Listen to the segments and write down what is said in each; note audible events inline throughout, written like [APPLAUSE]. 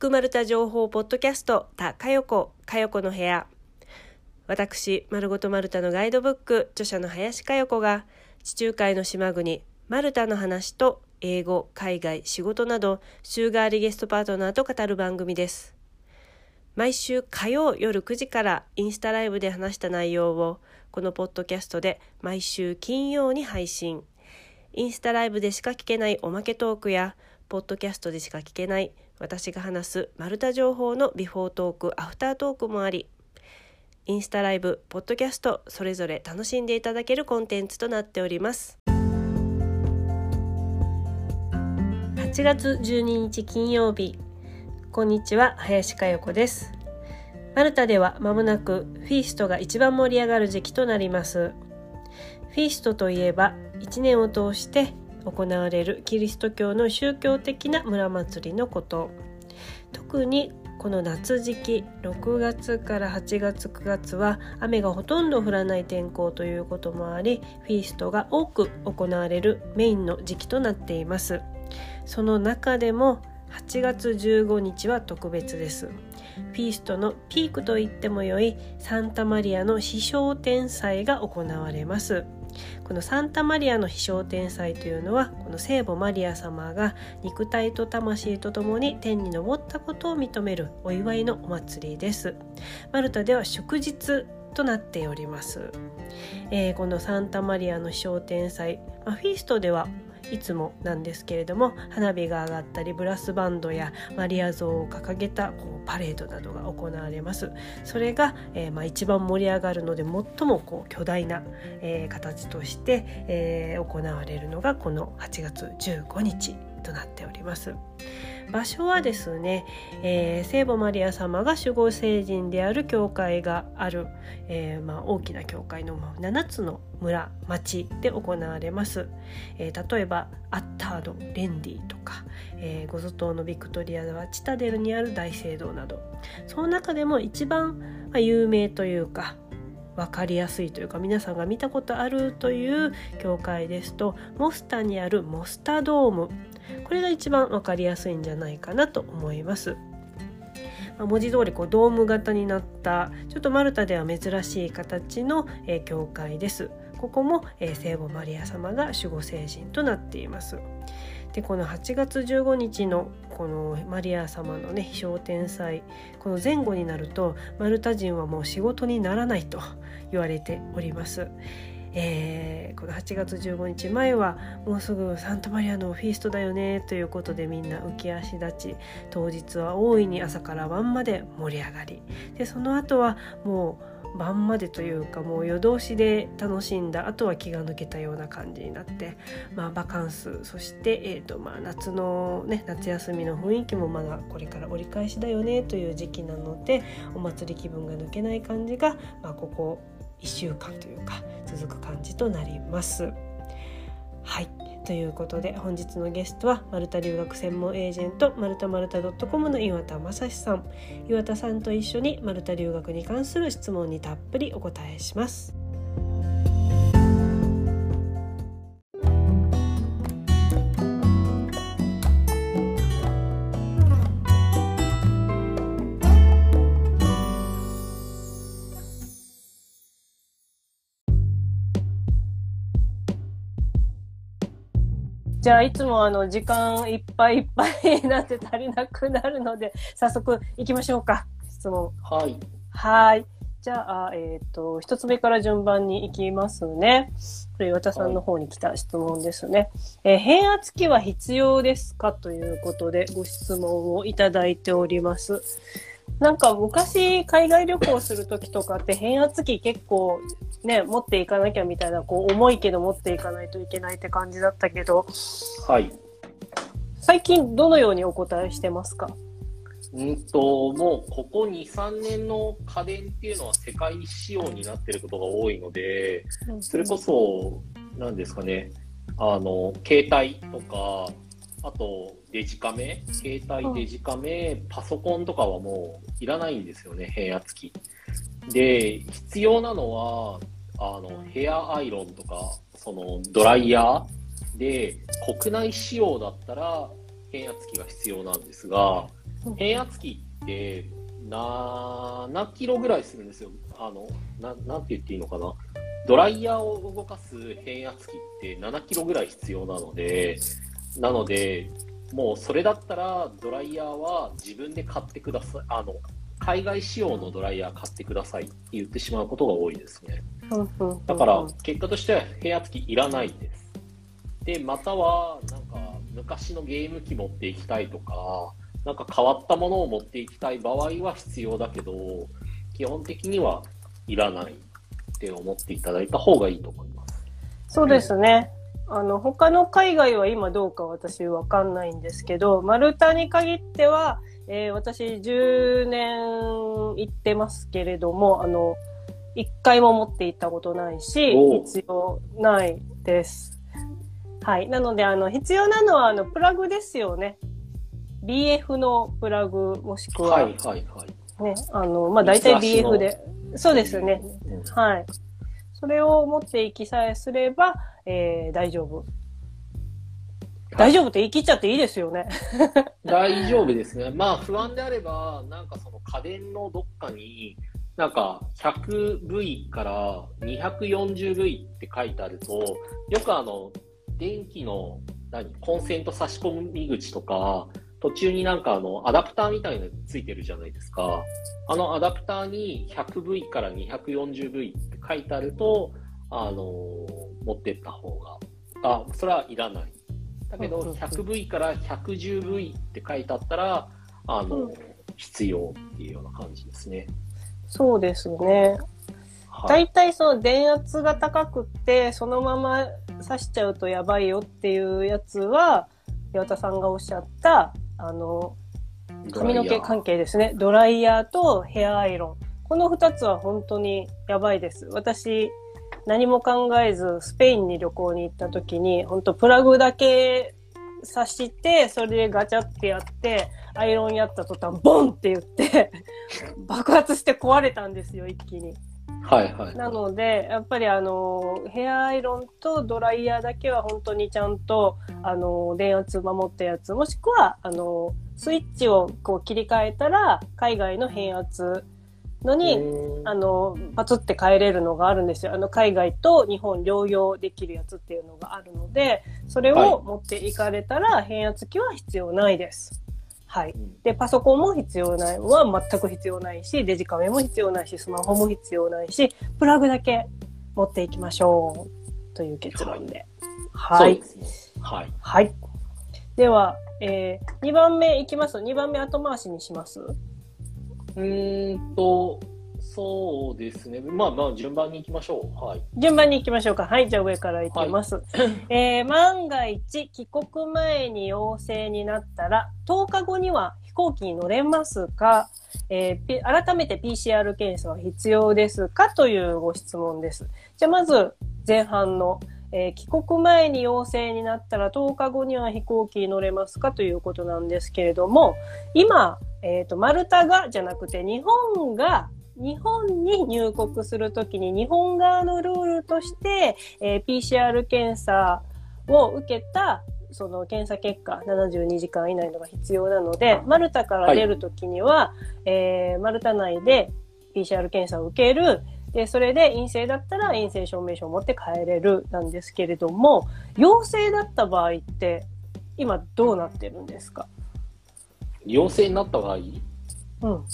くまるた情報ポッドキャスト、たかよこ、かよこの部屋。私、まるごとマルタのガイドブック、著者の林かよこが、地中海の島国、マルタの話と、英語、海外、仕事など、週替わりゲストパートナーと語る番組です。毎週火曜夜9時からインスタライブで話した内容を、このポッドキャストで毎週金曜に配信。インスタライブでしか聞けないおまけトークや、ポッドキャストでしか聞けない私が話すマルタ情報のビフォートーク、アフタートークもあり、インスタライブ、ポッドキャスト、それぞれ楽しんでいただけるコンテンツとなっております。8月12日金曜日、こんにちは、林佳代子です。マルタでは間もなくフィーストが一番盛り上がる時期となります。フィーストといえば1年を通して行われるキリスト教の宗教的な村祭りのこと。特にこの夏時期6月から8月9月は雨がほとんど降らない天候ということもありフィーストが多く行われるメインの時期となっています。その中でも8月15日は特別です。フィーストのピークと言ってもよいサンタマリアの飛翔天祭が行われます。このサンタマリアの飛翔天祭というのはこの聖母マリア様が肉体と魂とともに天に昇ったことを認めるお祝いのお祭りです。マルタでは祝日となっております、えー、このサンタマリアの飛翔天祭、まあ、フィーストではいつもなんですけれども花火が上がったりブラスバンドやマリア像を掲げたこうパレードなどが行われます。それが、えー、まあ、一番盛り上がるので最もこう巨大な、えー、形として、えー、行われるのがこの8月15日。となっております。場所はですね、えー、聖母マリア様が守護聖人である教会がある、えー、まあ、大きな教会の7つの村町で行われます、えー、例えばアッタードレンディとか、えー、ゴゾ島のビクトリアではチタデルにある大聖堂などその中でも一番、まあ、有名というか分かりやすいというか皆さんが見たことあるという教会ですとモスタにあるモスタドームこれが一番分かりやすいんじゃないかなと思います。文字通りこりドーム型になったちょっとマルタでは珍しい形の、え、教会です。ここも、え、聖母マリア様が守護聖人となっています。でこの8月15日のこのマリア様のね飛翔天祭この前後になるとマルタ人はもう仕事にならないと言われております。えー、この8月15日前はもうすぐサンタマリアのフィーストだよねということでみんな浮き足立ち当日は大いに朝から晩まで盛り上がり。でその後はもう晩までというかもう夜通しで楽しんだ。あとは気が抜けたような感じになって、まあ、バカンスそして、えーとまあ、夏の、ね、夏休みの雰囲気もまだこれから折り返しだよねという時期なのでお祭り気分が抜けない感じが、まあ、ここ1週間というか続く感じとなります。はいということで本日のゲストは丸太留学専門エージェントマルタマルタ .com の岩田正史さん岩田さんと一緒に丸太留学に関する質問にたっぷりお答えします。じゃあいつもあの時間いっぱいいっぱいになって足りなくなるので早速いきましょうか質問はいはいじゃあ、えっ、ー、と、一つ目から順番に行きますね。これ、岩田さんの方に来た質問ですね。はい、えー、変圧器は必要ですか？ということでご質問をいただいております。なんか昔海外旅行する時とかって変圧器結構ね、持っていかなきゃみたいな、こう重いけど持っていかないといけないって感じだったけど、はい。最近どのようにお答えしてますか？うんと、もうここ2、3年の家電っていうのは世界仕様になってることが多いので、それこそ、何ですかね、あの、携帯とか、あとデジカメ、携帯デジカメ、パソコンとかはもういらないんですよね、変圧器。で、必要なのは、あの、ヘアアイロンとか、そのドライヤーで、国内仕様だったら変圧器が必要なんですが、変圧器って7キロぐらいするんですよ。あの、ななんて言っていいのかな。ドライヤーを動かす変圧器って7キロぐらい必要なので、なので、もうそれだったらドライヤーは自分で買ってください。あの、海外仕様のドライヤー買ってくださいって言ってしまうことが多いですね。だから結果としては変圧器いらないです。で、またはなんか昔のゲーム機持っていきたいとか、なんか変わったものを持っていきたい場合は必要だけど、基本的にはいらないって思っていただいた方がいいと思います。そうですね。あの、他の海外は今どうか私わかんないんですけど、マルタに限っては、えー、私10年行ってますけれども、あの、一回も持って行ったことないし、必要ないです。はい。なので、あの、必要なのは、あの、プラグですよね。BF のプラグ、もしくは。はいはいはい。ね、あの、まあ、大体 BF で。そうですよね。はい。それを持っていきさえすれば、えー、大丈夫。大丈夫って言い切っちゃっていいですよね。[LAUGHS] 大丈夫ですね。まあ不安であれば、なんかその家電のどっかに、なんか 100V から 240V って書いてあると、よくあの、電気の何コンセント差し込み口とか、途中になんかあの、アダプターみたいなのついてるじゃないですか。あのアダプターに 100V から 240V って書いてあると、あのー、持ってった方が、あ、それはいらない。だけど、100V から 110V って書いてあったら、あの、うん、必要っていうような感じですね。そうですね。大体その電圧が高くってそのまま刺しちゃうとやばいよっていうやつは岩田さんがおっしゃったあの髪の毛関係ですね。ドライヤーとヘアアイロン。この2つは本当にやばいです。私何も考えずスペインに旅行に行った時に本当プラグだけ刺してそれでガチャってやってアイロンやった途端ボンって言って [LAUGHS] 爆発して壊れたんですよ一気に。はいはい。なので、やっぱりあの、ヘアアイロンとドライヤーだけは本当にちゃんと、あの、電圧守ったやつ、もしくは、あの、スイッチをこう切り替えたら、海外の変圧のに、あの、パツって変えれるのがあるんですよ。あの、海外と日本両用できるやつっていうのがあるので、それを持っていかれたら、変圧器は必要ないです。はい。で、パソコンも必要ないは全く必要ないし、デジカメも必要ないし、スマホも必要ないし、プラグだけ持っていきましょう。という結論で。はい。はい。はい。では、えー、2番目いきます。2番目後回しにしますうんと、そうですね。まあまあ、順番に行きましょう。はい。順番に行きましょうか。はい。じゃあ上から行きます。はい、えー、万が一、帰国前に陽性になったら、10日後には飛行機に乗れますか、えー、改めて PCR 検査は必要ですか？というご質問です。じゃあまず、前半の、えー、帰国前に陽性になったら10日後には飛行機に乗れますか？ということなんですけれども、今、えっ、ー、と、マルタがじゃなくて日本が日本に入国するときに日本側のルールとして、えー、PCR 検査を受けたその検査結果72時間以内のが必要なので、マルタから出るときには、はい、えー、マルタ内で PCR 検査を受ける。で、それで陰性だったら陰性証明書を持って帰れるなんですけれども、陽性だった場合って、今どうなってるんですか？陽性になった場合？うん。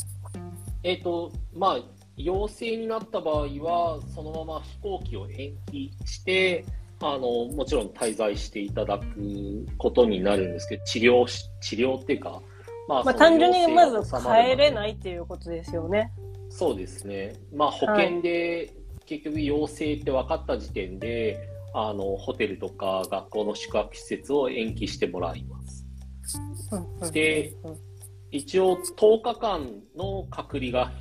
えっ、ー、と、まあ、陽性になった場合は、そのまま飛行機を延期して、あの、もちろん滞在していただくことになるんですけど、治療し、治療っていうか、まあ、まあ、単純にまず帰れないっていうことですよね。そうですね。まあ、保険で結局陽性って分かった時点で、はい、あの、ホテルとか学校の宿泊施設を延期してもらいます。で、一応10日間の隔離が、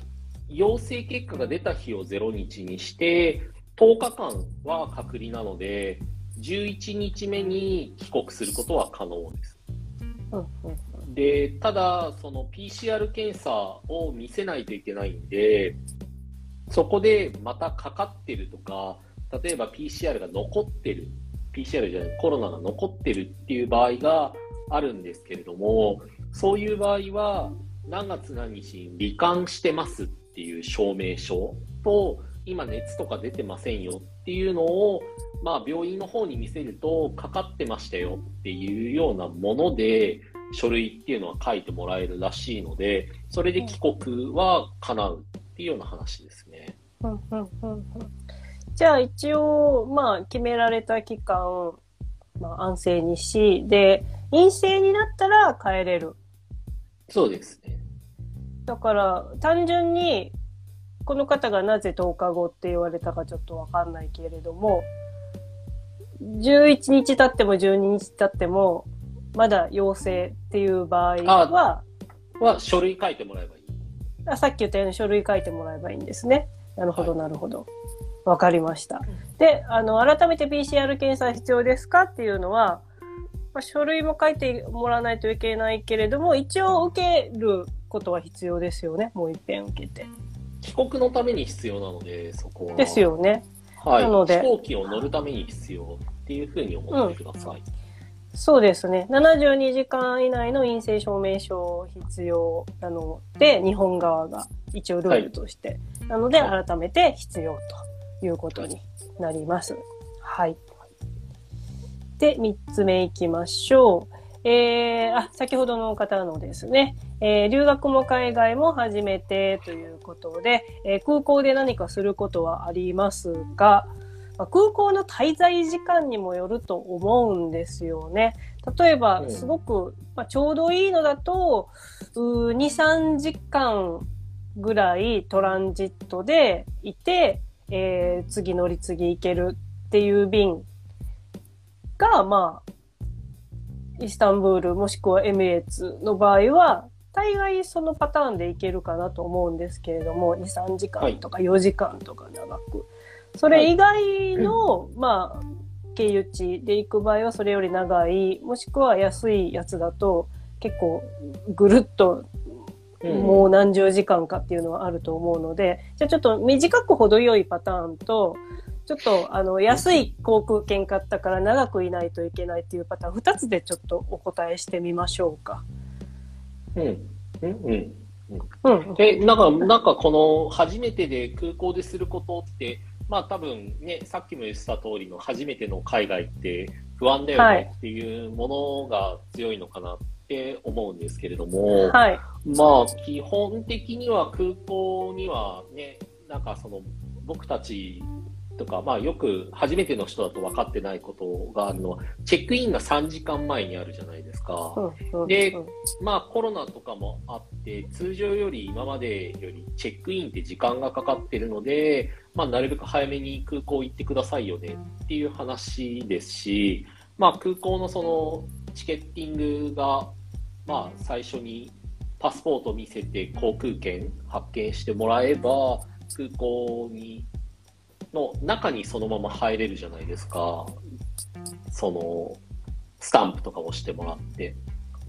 陽性結果が出た日を0日にして、10日間は隔離なので、11日目に帰国することは可能です。で、ただ、その PCR 検査を見せないといけないんで、そこでまたかかってるとか、例えば PCR が残ってる、PCR じゃない、コロナが残ってるっていう場合があるんですけれども、そういう場合は、何月何日に罹患してますっていう証明書と、今熱とか出てませんよっていうのを、まあ、病院の方に見せると、かかってましたよっていうようなもので、書類っていうのは書いてもらえるらしいので、それで帰国は叶うっていうような話ですね。じゃあ一応、まあ、決められた期間、まあ、安静にし、で、陰性になったら帰れる。そうですね。だから、単純に、この方がなぜ10日後って言われたかちょっとわかんないけれども、11日経っても12日経っても、まだ陽性っていう場合は、は、書類書いてもらえばいい。あさっき言ったように書類書いてもらえばいいんですね。なるほど、はいなるほど。わかりました。で、あの、改めて PCR 検査必要ですかっていうのは、まあ、書類も書いてもらわないといけないけれども、一応受けることは必要ですよね。もう一遍受けて。帰国のために必要なので、そこは。です。よね。はい。なので飛行機を乗るために必要っていうふうに思ってください。そうですね。72時間以内の陰性証明書必要なので、日本側が一応ルールとして。なので、は改めて必要ということになります。はい。で、3つ目いきましょう。えー、あ、先ほどの方のですね、えー留学も海外も初めてということで、えー空港で何かすることはありますが、まあ空港の滞在時間にもよると思うんですよね。例えばう、んすごく、まあ、ちょうどいいのだと、うー2、3時間ぐらいトランジットでいて、えー次乗り継ぎ行けるっていう便が、まあ、イスタンブールもしくはエミレーツの場合は、大概そのパターンでいけるかなと思うんですけれども、2、3時間とか4時間とか長く。それ以外の、まあ、経由地で行く場合はそれより長い、もしくは安いやつだと結構ぐるっとうん。もう何十時間かっていうのはあると思うので、じゃあちょっと短く程よいパターンと、ちょっとあの安い航空券買ったから長くいないといけないっていうパターン、二つでちょっとお答えしてみましょうか。うん。うん。うん。うん。え、なんか、なんかこの初めてで空港ですることって、まあ多分ね、さっきも言ってた通りの初めての海外って不安だよはいねっていうものが強いのかなって思うんですけれども、はい。まあ基本的には空港にはね、なんかその僕たちとか、まあよく初めての人だと分かってないことがあるのは、チェックインが3時間前にあるじゃないですか。でうんまあコロナとかもあって、通常より今までよりチェックインって時間がかかってるので、まあなるべく早めに空港行ってくださいよねっていう話ですし、まあ空港のそのチケッティングが、まあ最初にパスポート見せて航空券発見してもらえば、空港に、の中にそのまま入れるじゃないですか。その、スタンプとか押してもらって。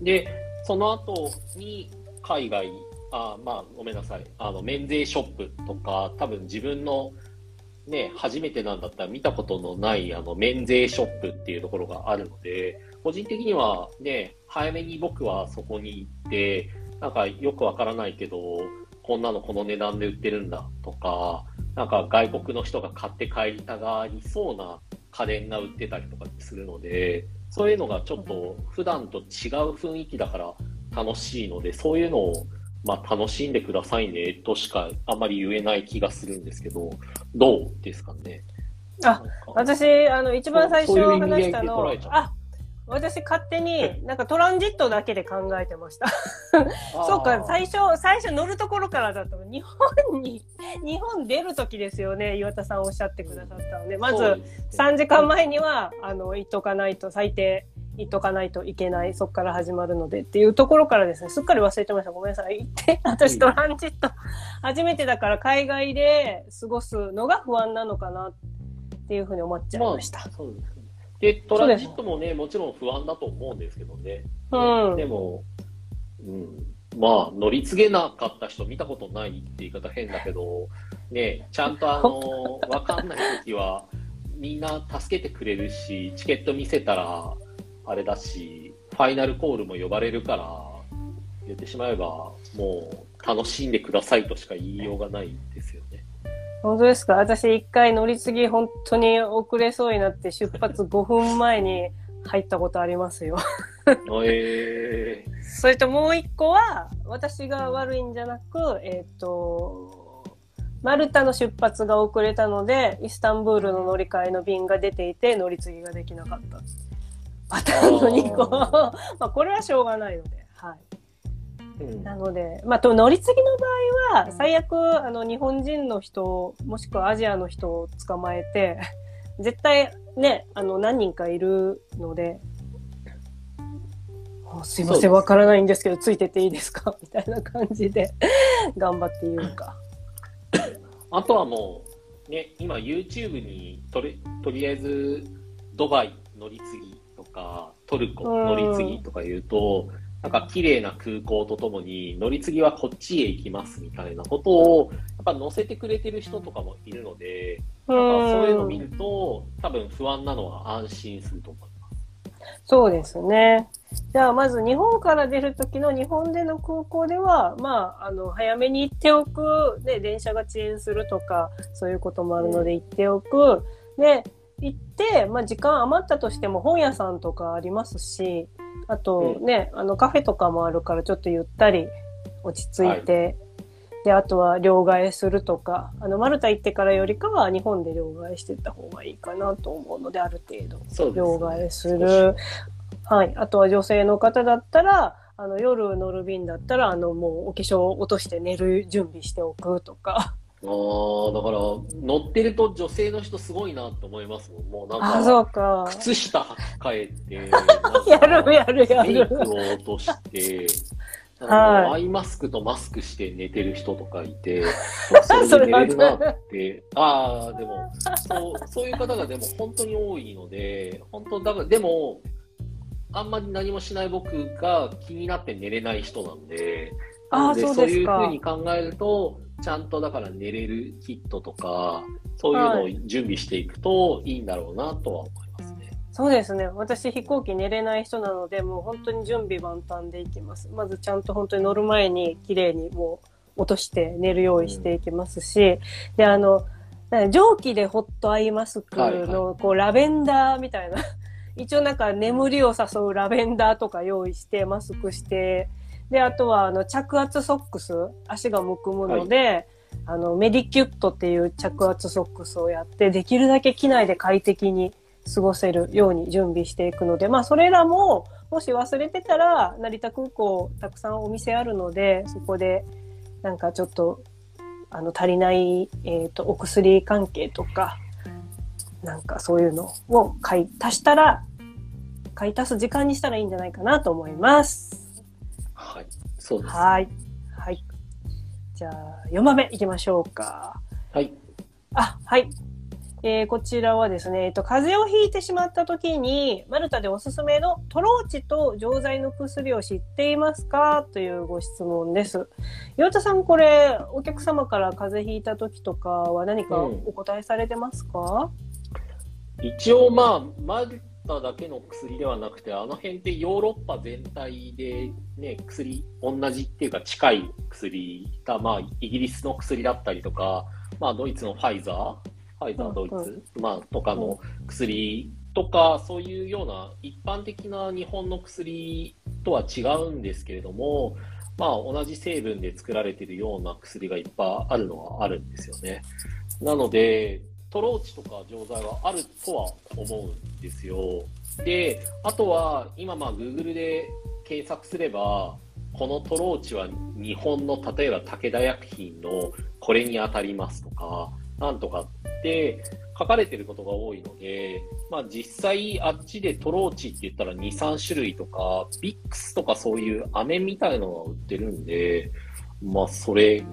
で、その後に海外、あまあ、ごめんなさい、あの、免税ショップとか、多分自分のね、初めてなんだったら見たことのない、あの、免税ショップっていうところがあるので、個人的にはね、早めに僕はそこに行って、なんかよくわからないけど、こんなのこの値段で売ってるんだとか、なんか外国の人が買って帰りたがりそうな家電が売ってたりとかするので、そういうのがちょっと普段と違う雰囲気だから楽しいので、そういうのをまあ楽しんでくださいねとしかあんまり言えない気がするんですけど、どうですかね？あ私、あの、一番最初話したのあ、私勝手になんかトランジットだけで考えてました。そうか、最初、最初乗るところからだと、日本に、日本出るときですよね、岩田さんおっしゃってくださったので、まず、3時間前には、あの、行っとかないと、最低、行っとかないといけない、そこから始まるのでっていうところからですね、すっかり忘れてました。ごめんなさい。行って、私トランジット、初めてだから海外で過ごすのが不安なのかなっていうふうに思っちゃいました。そうでトランジットもね、もちろん不安だと思うんですけどね。うんでも、うん、まあ、乗り継げなかった人見たことないって言い方変だけど、ね、ちゃんとあの、わかんない時は、みんな助けてくれるし、チケット見せたら、あれだし、ファイナルコールも呼ばれるから、言ってしまえば、もう楽しんでくださいとしか言いようがないですよね。本当ですか？私一回乗り継ぎ本当に遅れそうになって出発5分前に入ったことありますよ。えー、[LAUGHS] それともう一個は、私が悪いんじゃなく、えっ、と、マルタの出発が遅れたので、イスタンブールの乗り換えの便が出ていて、乗り継ぎができなかった。パターンの2個。[LAUGHS] まあ、これはしょうがないので、はい。うん。なので、まあ、と乗り継ぎの場合は、最悪、あの、日本人の人、もしくはアジアの人を捕まえて、[LAUGHS] 絶対ね、あの、何人かいるので、あすいません、わからないんですけど、ついてっていいですか？[LAUGHS] みたいな感じで、頑張って言うか。あとはもう、ね、今 YouTube にとりとりあえずドバイ乗り継ぎとかトルコ乗り継ぎとか言うと、なんか綺麗な空港とともに乗り継ぎはこっちへ行きますみたいなことをやっぱ載せてくれてる人とかもいるので、なんかそういうのを見ると多分不安なのは安心すると思います。そうですね。じゃあ、まず日本から出るときの日本での空港では、まあ、あの、早めに行っておく。で、電車が遅延するとか、そういうこともあるので行っておく。で、行って、まあ、時間余ったとしても本屋さんとかありますし、あとね、あの、カフェとかもあるからちょっとゆったり落ち着いて、で、あとは両替するとか、あの、マルタ行ってからよりかは日本で両替してった方がいいかなと思うので、ある程度。両替する。はい。あとは女性の方だったら、あの、夜乗る便だったら、あの、もうお化粧落として寝る準備しておくとか。ああ、だから乗ってると女性の人すごいなと思いますもん。もうなんあ、かそうか。靴下履き替えて、[LAUGHS] やるやるやる。メイクを落として、[LAUGHS] あのアイマスクとマスクして寝てる人とかいて、[LAUGHS] それで寝れるなって、ああ、でもそう、そういう方がでも本当に多いので、本当、だから、でも、あんまり何もしない僕が気になって寝れない人なんで、あでそういうふうに考えると、ちゃんとだから寝れるキットとか、そういうのを準備していくといいんだろうなとは思いますね。そうですね。私飛行機寝れない人なので、もう本当に準備万端でいきます。まずちゃんと本当に乗る前に綺麗にもう落として寝るようにしていきますし、で、あの、蒸気でホットアイマスクはいのこうラベンダーみたいな、[LAUGHS] 一応なんか眠りを誘うラベンダーとか用意して、マスクして、で、あとはあの着圧ソックス、足がむくむので、あのメディキュットっていう着圧ソックスをやって、できるだけ機内で快適に過ごせるように準備していくので、まあそれらも、もし忘れてたら、成田空港たくさんお店あるので、そこでなんかちょっと、あの足りない、えっ、と、お薬関係とか、なんかそういうのを買い足したら、買い足す時間にしたらいいんじゃないかなと思います。はい。そうです。はい。はい。じゃあ、4番目いきましょうか。はい。あ、はい。えーこちらはですね、えっと、風邪をひいてしまった時に、マルタでおすすめのトローチと錠剤の薬を知っていますか？というご質問です。岩田さん、これ、お客様から風邪ひいた時とかは何かうんお答えされてますか、一応まあ、マルタだけの薬ではなくて、あの辺ってヨーロッパ全体でね、薬、同じっていうか近い薬が、まあ、イギリスの薬だったりとか、まあ、ドイツのファイザー、ファイザー、ドイツ、まあ、とかの薬とか、そういうような一般的な日本の薬とは違うんですけれども、まあ、同じ成分で作られているような薬がいっぱいあるのはあるんですよね。なので、トローチとか錠剤はあるとは思うんですよ。で、あとは今まあ Google で検索すれば、このトローチは日本の例えば武田薬品のこれに当たりますとか、なんとかって書かれてることが多いので、まあ実際あっちでトローチって言ったら2、3種類とか、ビックスとかそういう飴みたいなのが売ってるんで、まあそれ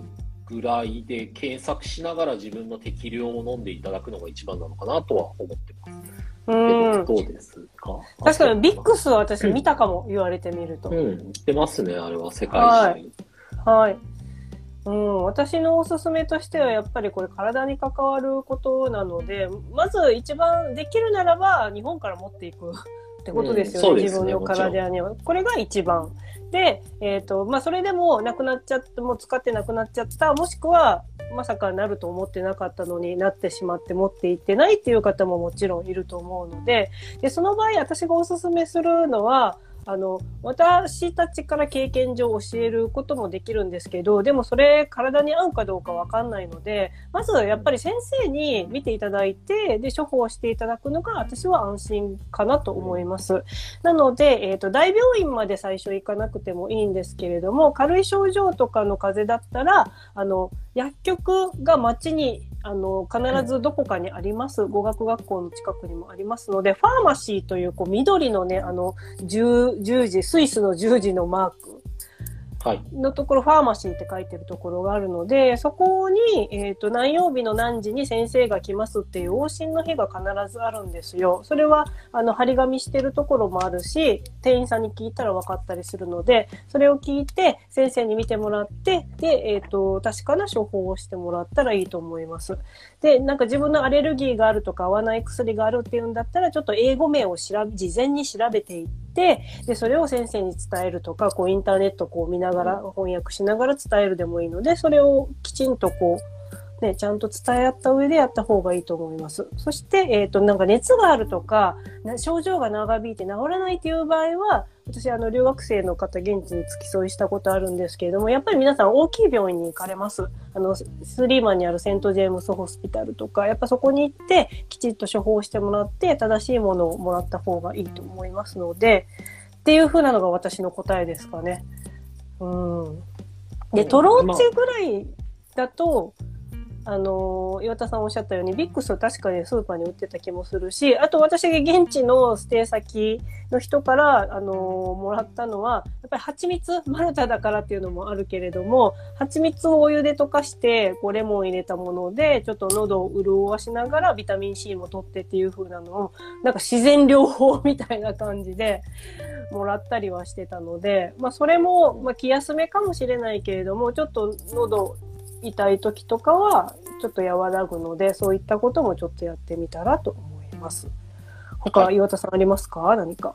ぐらいで検索しながら自分の適量を飲んでいただくのが一番なのかなとは思ってます。うんけどどうですか？確かにビックスは私見たかも、言われてみると。うん、出ますね、あれは世界中に。はい。うん、私のおすすめとしてはやっぱりこれ体に関わることなので、まず一番できるならば日本から持っていく。ってことですよね、うん自分の体には。これが一番。で、えっ、と、まあ、それでもなくなっちゃって、もう使ってなくなっちゃった、もしくは、まさかなると思ってなかったのになってしまって持っていってないっていう方ももちろんいると思うので、で、その場合私がおすすめするのは、あの私たちから経験上教えることもできるんですけどでもそれ体に合うかどうかわかんないのでまずやっぱり先生に見ていただいてで処方していただくのが私は安心かなと思います。なので、えーと、大病院まで最初行かなくてもいいんですけれども軽い症状とかの風邪だったらあの薬局が町にあの必ずどこかにあります、語学学校の近くにもありますのでファーマシーというこう緑のねあの10時、スイスの10時のマーク。のところ、ファーマシーって書いてるところがあるので、そこに、えっ、ー、と、何曜日の何時に先生が来ますっていう往診の日が必ずあるんですよ。それは、あの、張り紙してるところもあるし、店員さんに聞いたら分かったりするので、それを聞いて、先生に見てもらって、で、えっ、ー、と、確かな処方をしてもらったらいいと思います。で、なんか自分のアレルギーがあるとか合わない薬があるっていうんだったら、ちょっと英語名を調べ、事前に調べていって、で、それを先生に伝えるとか、こう、インターネットこう見ながら、翻訳しながら伝えるでもいいので、それをきちんとこう、ね、ちゃんと伝え合った上でやった方がいいと思います。そして、えっ、と、なんか熱があるとか、な症状が長引いて治らないっていう場合は、私、あの、留学生の方、現地に付き添いしたことあるんですけれども、やっぱり皆さん大きい病院に行かれます。あの、スリーマンにあるセントジェームスホスピタルとか、やっぱそこに行って、きちっと処方してもらって、正しいものをもらった方がいいと思いますので、っていう風なのが私の答えですかね。うん。で、トローチぐらいだと、ああの、岩田さんおっしゃったように、ビックス確かにスーパーに売ってた気もするし、あと私が現地のステイ先の人から、あの、もらったのは、やっぱり蜂蜜、マルタだからっていうのもあるけれども、蜂蜜をお湯で溶かして、こうレモン入れたもので、ちょっと喉を潤わしながらビタミン C も取ってっていう風なのを、なんか自然療法みたいな感じでもらったりはしてたので、まあそれも、まあ気休めかもしれないけれども、ちょっと喉痛い時とかはちょっと和らぐので、そういったこともちょっとやってみたらと思います。他、はい岩田さんありますか？何か。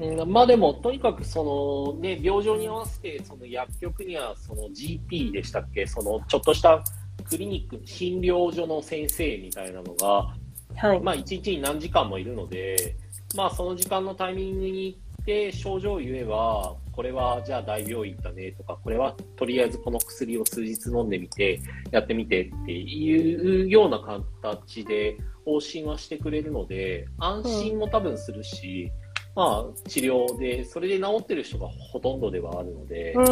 うんまあでも、とにかくそのね、病状に合わせて、その薬局にはその GP でしたっけ、そのちょっとしたクリニック、診療所の先生みたいなのが、はい。まあ一日に何時間もいるので、まあその時間のタイミングに行って症状を言えば、これはじゃあ大病院だねとか、これはとりあえずこの薬を数日飲んでみて、やってみてっていうような形で方針はしてくれるので、安心も多分するし、まあ治療で、それで治ってる人がほとんどではあるので、まあ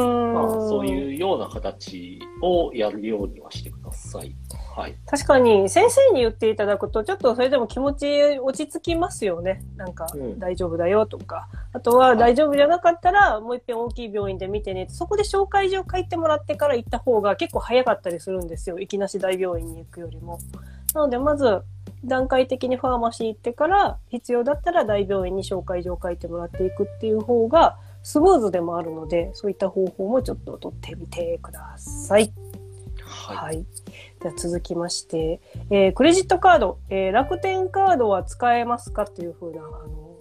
そういうような形をやるようにはしてください。はい。確かに先生に言っていただくとちょっとそれでも気持ち落ち着きますよねなんかうん大丈夫だよとか、あとは大丈夫じゃなかったらもう一遍大きい病院で見てねってそこで紹介状書いてもらってから行った方が結構早かったりするんですよいきなし大病院に行くよりもなのでまず段階的にファーマシー行ってから必要だったら大病院に紹介状書いてもらっていくっていう方がスムーズでもあるのでそういった方法もちょっと取ってみてください。はい。はい。では続きまして、えークレジットカード、えー楽天カードは使えますかというふうな、あの、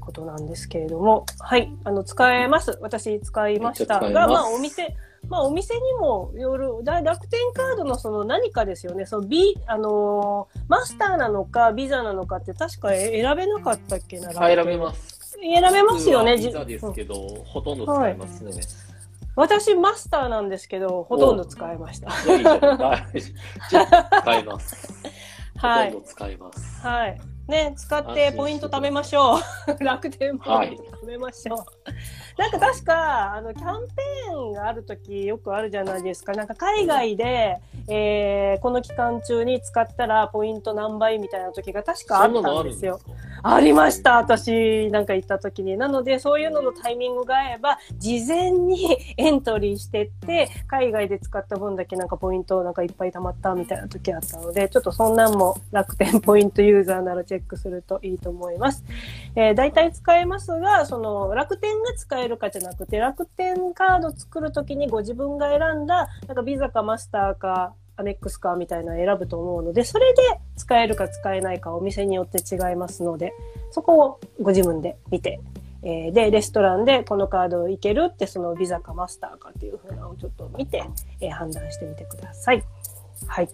ことなんですけれども、はい、あの、使えます。私使いましたが、まあ、お店、まあ、お店にもよる、だ楽天カードのその何かですよね。その B、あのーマスターなのか、ビザなのかって確か選べなかったっけな。はい、選べます。選べますよね。ビザですけど、ほとんど使えますね。私マスターなんですけど、ほとんど使えました。いやいいじゃ使えます。[LAUGHS] はいほとんど使えます。はい。ね、使っててポイント貯めましょう。[LAUGHS] 楽天ポイント貯めましょう。なんか確か、あの、キャンペーンがあるときよくあるじゃないですか。なんか海外で、えー、この期間中に使ったらポイント何倍みたいな時が確かあったそんですよ。ありました、私なんか行った時に。なので、そういうののタイミングが合えば、事前にエントリーしてって、海外で使った分だけなんかポイントなんかいっぱい貯まったみたいな時あったので、ちょっとそんなんも楽天ポイントユーザーならチェックするといいと思います。えー、大体使えますが、その楽天が使えるかじゃなくて、楽天カード作るときにご自分が選んだ、なんかビザかマスターか、アメックスカーみたいなのを選ぶと思うので、それで使えるか使えないかお店によって違いますので、そこをご自分で見て、えー、で、レストランでこのカードいけるって、そのビザかマスターかっていうふうなのをちょっと見て、えー、判断してみてください。はい。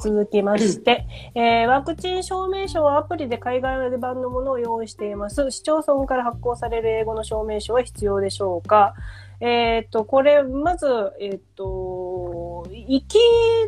続きまして、えー、ワクチン証明書はアプリで海外版のものを用意しています。市町村から発行される英語の証明書は必要でしょうかえっ、ー、と、これ、まず、えっ、ー、と、行き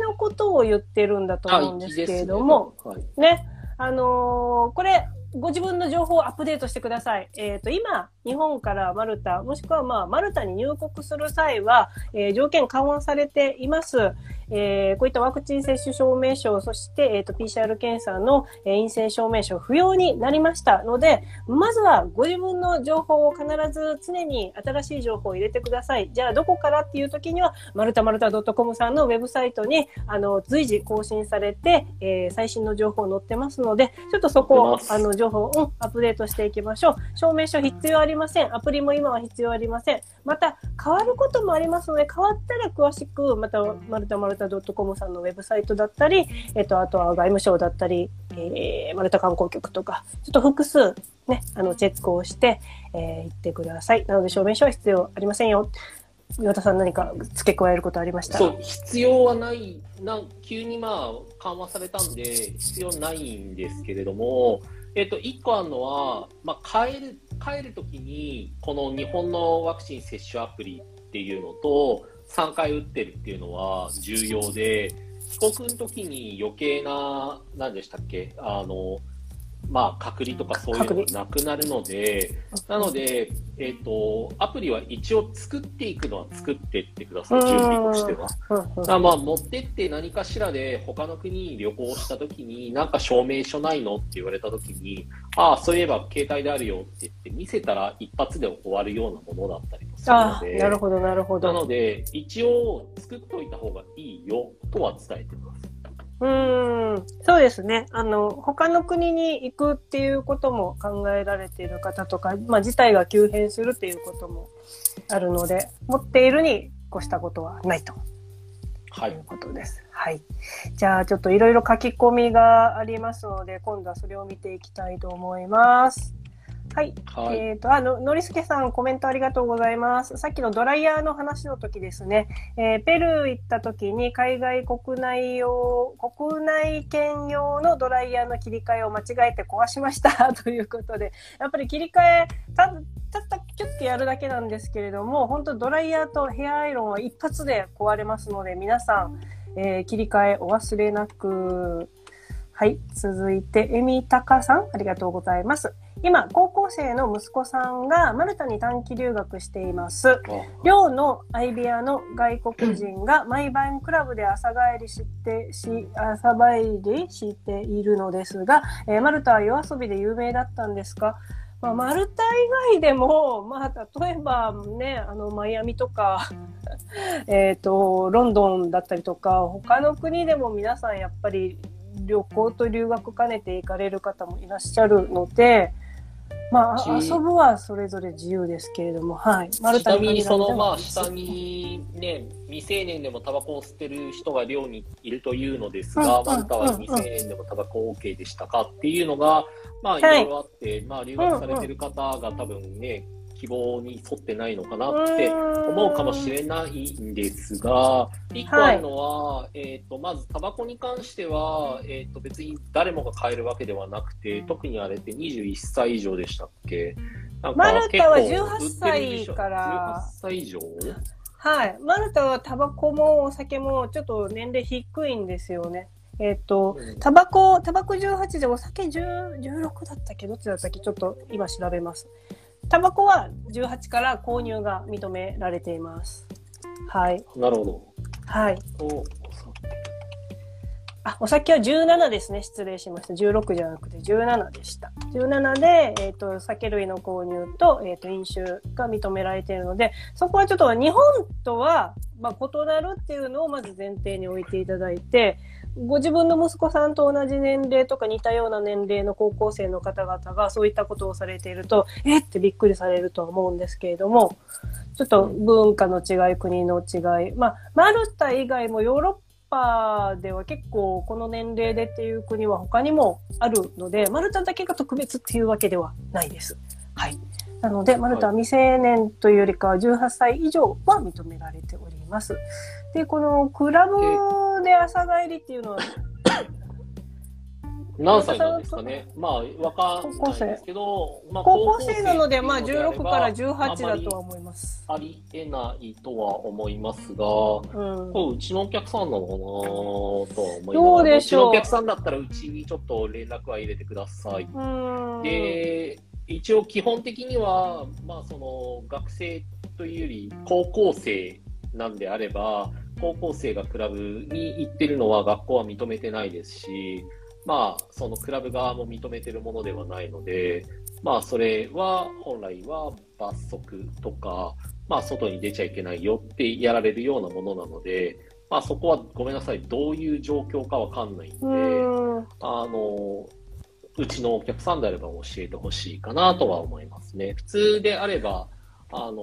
のことを言ってるんだと思うんですけれども、ねはい、ね、あのー、これ、ご自分の情報をアップデートしてください。えっ、ー、と、今、日本からマルタ、もしくはまあ、マルタに入国する際は、えー、条件緩和されています。えー、こういったワクチン接種証明書、そして、えっ、ー、と、PCR 検査の、え陰性証明書不要になりましたので、まずはご自分の情報を必ず常に新しい情報を入れてください。じゃあ、どこからっていう時には、マルタマルタ .com さんのウェブサイトに、あの、随時更新されて、え最新の情報載ってますので、ちょっとそこを、あの、情報をアップデートしていきましょう。証明書必要ありません。アプリも今は必要ありません。また、変わることもありますので、変わったら詳しく、また、マルタマルタ .com さんのウェブサイトだったり、えっと、あとは外務省だったり、えー、マルタ観光局とか、ちょっと複数ね、あの、チェックをして、えー、行ってください。なので、証明書は必要ありませんよ。岩田さん何か付け加えることありました？そう、必要はない、な急にまあ緩和されたんで、必要ないんですけれども、えっ、と、一個あるのは、まあ、帰る、帰るときに、この日本のワクチン接種アプリっていうのと、3回打ってるっていうのは重要で、帰国の時に余計な、何でしたっけ、あの、まあ、隔離とかそういうのがなくなるので、なので、えっ、ー、と、アプリは一応作っていくのは作っていってください、準備としては。だまあ、持ってって何かしらで他の国に旅行した時に、なんか証明書ないのって言われた時に、ああ、そういえば携帯であるよって言って見せたら一発で終わるようなものだったりもするので。なるほど、なるほど。なので、一応作っておいた方がいいよとは伝えてます。うん、そうですね。あの、他の国に行くっていうことも考えられている方とか、まあ、事態が急変するっていうこともあるので、持っているに越したことはないと。はい。いうことです。はい。じゃあ、ちょっといろいろ書き込みがありますので、今度はそれを見ていきたいと思います。はい。はい、えっ、ー、と、あの、のりすけさん、コメントありがとうございます。さっきのドライヤーの話の時ですね、えー、ペルー行った時に海外国内用、国内兼用のドライヤーの切り替えを間違えて壊しましたということで、やっぱり切り替え、たたったキュッてやるだけなんですけれども、本当ドライヤーとヘアアイロンは一発で壊れますので、皆さん、えー、切り替えお忘れなく。はい。続いて、エミタカさん、ありがとうございます。今、高校生の息子さんがマルタに短期留学しています。寮の相部屋の外国人が [CLEARS THROAT] 毎晩クラブで朝帰りしてし、朝帰りしているのですが、えー、マルタは夜遊びで有名だったんですか？まあ、マルタ以外でも、まあ、例えばね、あの、マイアミとか、[LAUGHS] えっと、ロンドンだったりとか、他の国でも皆さんやっぱり旅行と留学兼ねて行かれる方もいらっしゃるので、まあ、遊ぶはそれぞれ自由ですけれども、はい。マルタにその、まあ、下にね、未成年でもタバコを吸ってる人が寮にいるというのですが、うん、マルタは未成年でもタバコ OK でしたかっていうのが、まあ、いろいろあって、はい、まあ、留学されてる方が多分ね、希望に沿ってないのかなって思うかもしれないんですが、一個あるのは、はい、えっ、ー、と、まずタバコに関しては、えっ、ー、と、別に誰もが買えるわけではなくて、特にあれって21歳以上でしたっけ？なんかマルタは18歳から。18歳以上？はい。マルタはタバコもお酒もちょっと年齢低いんですよね。えっ、ー、と、タバコ、タバコ18でお酒10 16だったっけ？どっちだったっけ？ちょっと今調べます。タバコは18から購入が認められています。はい。なるほど。はい。おあ、お酒は17ですね。失礼しました。16じゃなくて17でした。17で、えっ、ー、と、酒類の購入と、えっ、ー、と、飲酒が認められているので、そこはちょっと日本とは、まあ、異なるっていうのをまず前提に置いていただいて、ご自分の息子さんと同じ年齢とか似たような年齢の高校生の方々がそういったことをされていると、えっ？てびっくりされるとは思うんですけれども、ちょっと文化の違い、国の違い、まあ、マルタ以外もヨーロッパでは結構この年齢でっていう国は他にもあるので、マルタだけが特別っていうわけではないです。はい。なので、マルタは未成年というよりかは18歳以上は認められております。で、このクラブで朝帰りっていうのは、[COUGHS] 何歳なんですかね。まあ、わかんないですけど、まあ、高校生なので、まあ、16から18だとは思います。ありえないとは思いますが、うん、これうちのお客さんなのかなとは思いますどうでしょう。うちのお客さんだったら、うちにちょっと連絡は入れてください。で、一応基本的には、まあ、その、学生というより、高校生なんであれば、高校生がクラブに行ってるのは学校は認めてないですし、まあ、そのクラブ側も認めてるものではないので、まあ、それは本来は罰則とか、まあ、外に出ちゃいけないよってやられるようなものなので、まあ、そこはごめんなさい、どういう状況かわかんないんで、あの、うちのお客さんであれば教えてほしいかなとは思いますね。普通であれば、あの、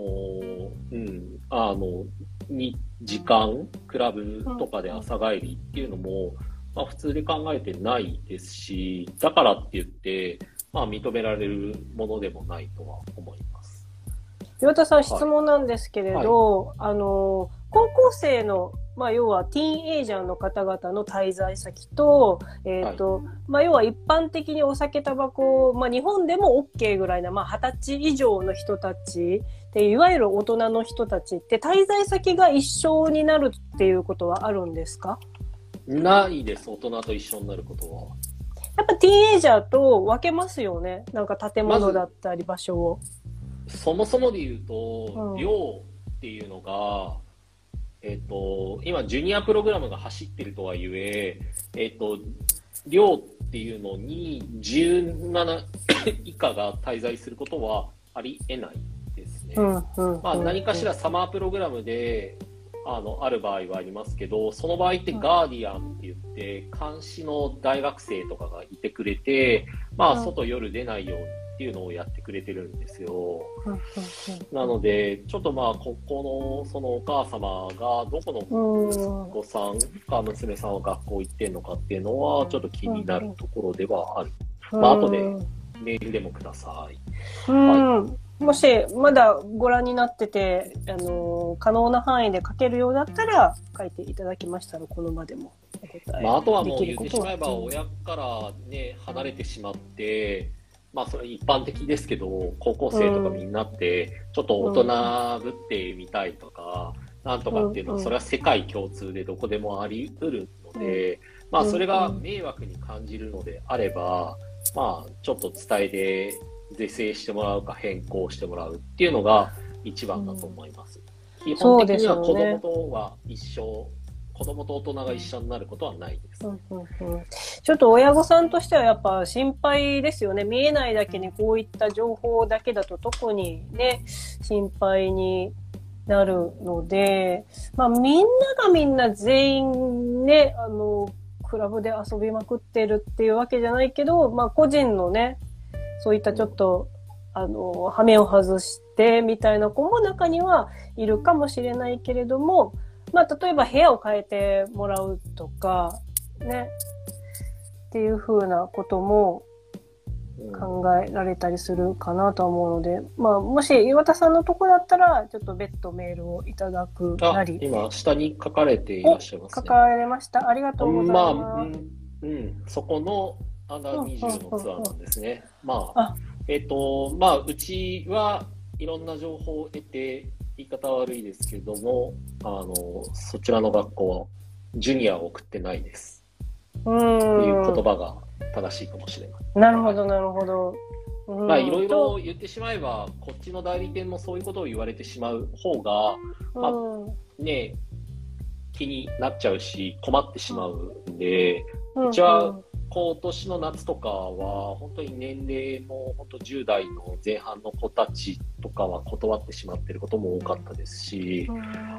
うん、あの、に時間、クラブとかで朝帰りっていうのも、まあ、普通で考えてないですし、だからって言って、まあ、認められるものでもないとは思います。岩田さん、質問なんですけれど、はい、あの、高校生の、まあ、要はティーンエイジャーの方々の滞在先と、えっ、ー、と、はい、まあ、要は一般的にお酒、タバコ、まあ、日本でも OK ぐらいな、まあ、二十歳以上の人たちで、いわゆる大人の人たちって滞在先が一緒になるっていうことはあるんですか？ないです、大人と一緒になることは。やっぱティーンエイジャーと分けますよね。なんか建物だったり場所を。そもそもで言うと、うん、寮っていうのが、えっ、ー、と、今、ジュニアプログラムが走ってるとはいえ、えっ、ー、と、寮っていうのに17 [COUGHS] 以下が滞在することはありえないですね。まあ、何かしらサマープログラムで、あのある場合はありますけどその場合ってガーディアンって言って監視の大学生とかがいてくれて、まあ、外夜出ないようにっていうのをやってくれてるんですよ。なのでちょっとまあここのそのお母様がどこの息子さんか娘さんは学校行ってんのかっていうのはちょっと気になるところではある。まあ後でメールでもください。はい。もしまだご覧になってて、あの可能な範囲で書けるようだったら書いていただきましたらこの場でも。まあ、あとはもう言ってしまえば親からね離れてしまって、まあそれ一般的ですけど高校生とかみんなってちょっと大人ぶってみたいとか、うん、なんとかっていうのはそれは世界共通でどこでもあり得るので、うん、まあそれが迷惑に感じるのであれば、まあちょっと伝えて是正してもらうか変更してもらうっていうのが一番だと思います。うん、基本的には子供とは一緒、ね、子供と大人が一緒になることはないです、うんうんうん。ちょっと親御さんとしてはやっぱ心配ですよね。見えないだけにこういった情報だけだと特にね、心配になるので、まあみんながみんな全員ね、あの、クラブで遊びまくってるっていうわけじゃないけど、まあ個人のね、そういったちょっと、あの、羽目を外してみたいな子も中にはいるかもしれないけれども、まあ、例えば部屋を変えてもらうとか、ね、っていうふうなことも考えられたりするかなと思うので、まあ、もし岩田さんのとこだったら、ちょっと別途メールをいただくなり。今、下に書かれていらっしゃいますね。書かれました。ありがとうございます。まあ、うん、うん、そこのアンダー20のツアーなんですね。まあ、えっ、ー、と、まあ、うちはいろんな情報を得て、言い方悪いですけども、あの、そちらの学校は、ジュニアを送ってないです。うん。いう言葉が正しいかもしれない。なるほど、なるほど。まあ、いろいろ言ってしまえば、こっちの代理店もそういうことを言われてしまう方が、まあ、ね、気になっちゃうし、困ってしまうんで、うちは今年の夏とかは、本当に年齢も本当10代の前半の子たちとかは断ってしまっていることも多かったですし、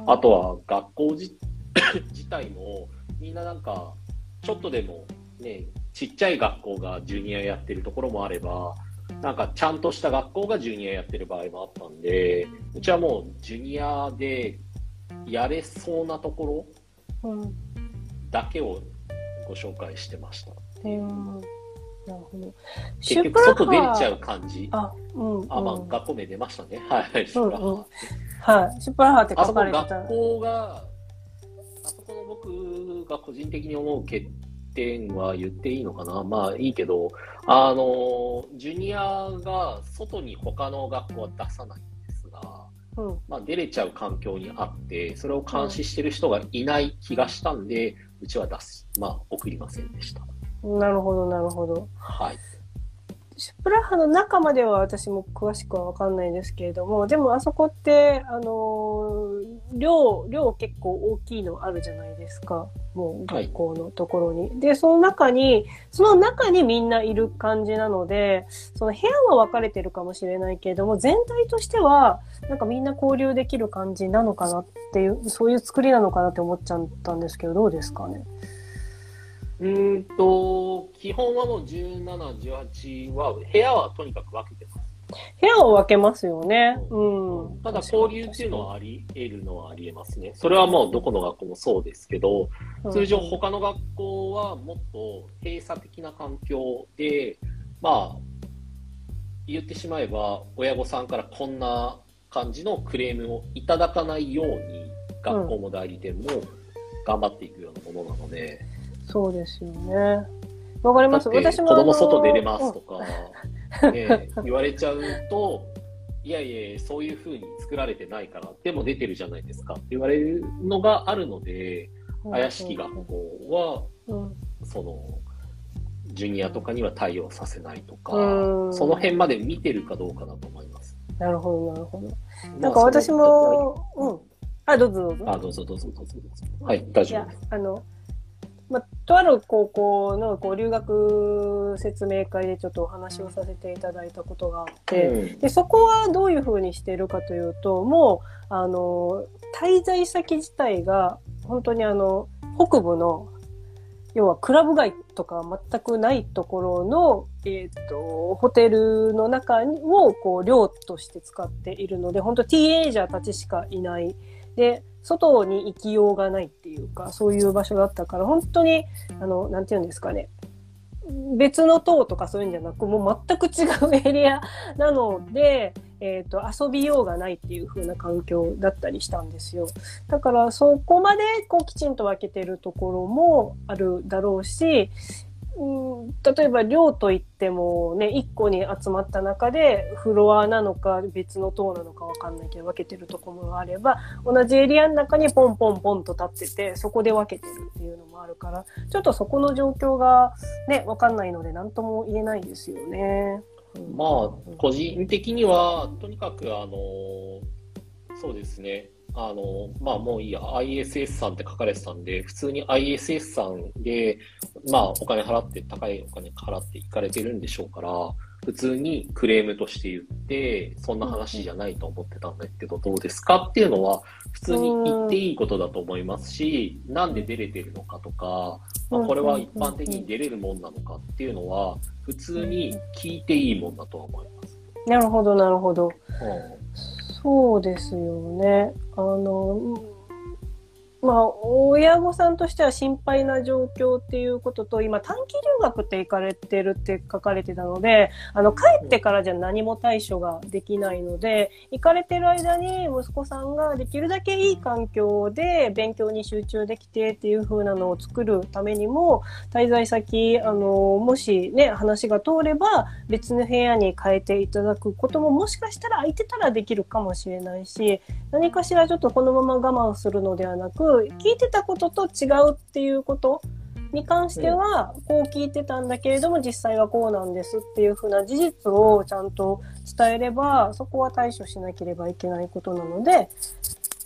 あとは学校自体もみんななんか、ちょっとでもね、ちっちゃい学校がジュニアやってるところもあれば、なんかちゃんとした学校がジュニアやってる場合もあったんで、うちはもうジュニアでやれそうなところだけをご紹介してました。なるほど。結局、外出れちゃう感じ？あ、うん、うん。あ、まあ、学校名出ましたね。[LAUGHS] はい。うんうんはい。シュプラハって書かれてた。学校が、あそこの僕が個人的に思う欠点は言っていいのかなまあいいけど、あの、ジュニアが外に他の学校は出さないんですが、うん。まあ出れちゃう環境にあって、それを監視してる人がいない気がしたんで、うちは出す。まあ送りませんでした。なるほど、なるほど。はい。シュプラハの中までは私も詳しくは分かんないですけれども、でもあそこって、あのー量、量結構大きいのあるじゃないですか。もうはい学校のところに。で、その中に、その中にみんないる感じなので、その部屋は分かれてるかもしれないけれども、全体としては、なんかみんな交流できる感じなのかなっていう、そういう作りなのかなって思っちゃったんですけど、どうですかね？うーんと、基本はもう17、18は、部屋はとにかく分けてます。部屋を分けますよね。うん。ただ交流っていうのはあり得るのはあり得ますね。それはもうどこの学校もそうですけど、通常他の学校はもっと閉鎖的な環境で、まあ、言ってしまえば親御さんからこんな感じのクレームをいただかないように、学校も代理店も頑張っていくようなものなので、そうですよね。わかります。私も子供外出れますうんとか、ね、[LAUGHS] 言われちゃうと、いやいや、そういう風に作られてないから、でも出てるじゃないですかって言われるのがあるので、怪しき学校は、うんその、ジュニアとかには対応させないとか、うんその辺まで見てるかどうかだと思います。なるほど、なるほど。まあなんか私も、うん。あ、どうぞどうぞ。あ、どうぞどうぞどうぞどうぞ。はい、大丈夫です。、あの、まあ、とある高校のこう留学説明会でちょっとお話をさせていただいたことがあって、うん。でそこはどういうふうにしているかというともうあの滞在先自体が本当にあの北部の要はクラブ街とか全くないところの、えー、とホテルの中をこう寮として使っているので本当ティーンエイジャーたちしかいない。で外に行きようがないっていうかそういう場所だったから本当にあのなんていうんですかね別の塔とかそういうんじゃなくもう全く違うエリアなので、えー、と遊びようがないっていう風な環境だったりしたんですよ。だからそこまでこうきちんと分けてるところもあるだろうし、例えば寮といってもね1個に集まった中でフロアなのか別の塔なのか分かんないけど分けてるところもあれば同じエリアの中にポンポンポンと立っててそこで分けてるっていうのもあるからちょっとそこの状況がね分かんないので何とも言えないですよね。まあ、個人的には、とにかく、あの、そうですね。あの、まあもういいや、ISS さんって書かれてたんで、普通に ISS さんで、まあお金払って、高いお金払って行かれてるんでしょうから、普通にクレームとして言って、そんな話じゃないと思ってたんだけど、どうですかっていうのは、普通に言っていいことだと思いますし、なんで出れてるのかとか、まあ、これは一般的に出れるもんなのかっていうのは、普通に聞いていいもんだとは思います。なるほどなるほど。うんそうですよね。あの、まあ、親御さんとしては心配な状況っていうことと、今短期留学って行かれてるって書かれてたので、あの、帰ってからじゃ何も対処ができないので、行かれてる間に息子さんができるだけいい環境で勉強に集中できてっていう風なのを作るためにも、滞在先、あの、もしね、話が通れば別の部屋に変えていただくことももしかしたら空いてたらできるかもしれないし、何かしらちょっとこのまま我慢するのではなく、聞いてたことと違うっていうことに関しては、こう聞いてたんだけれども、実際はこうなんですっていうふうな事実をちゃんと伝えれば、そこは対処しなければいけないことなので、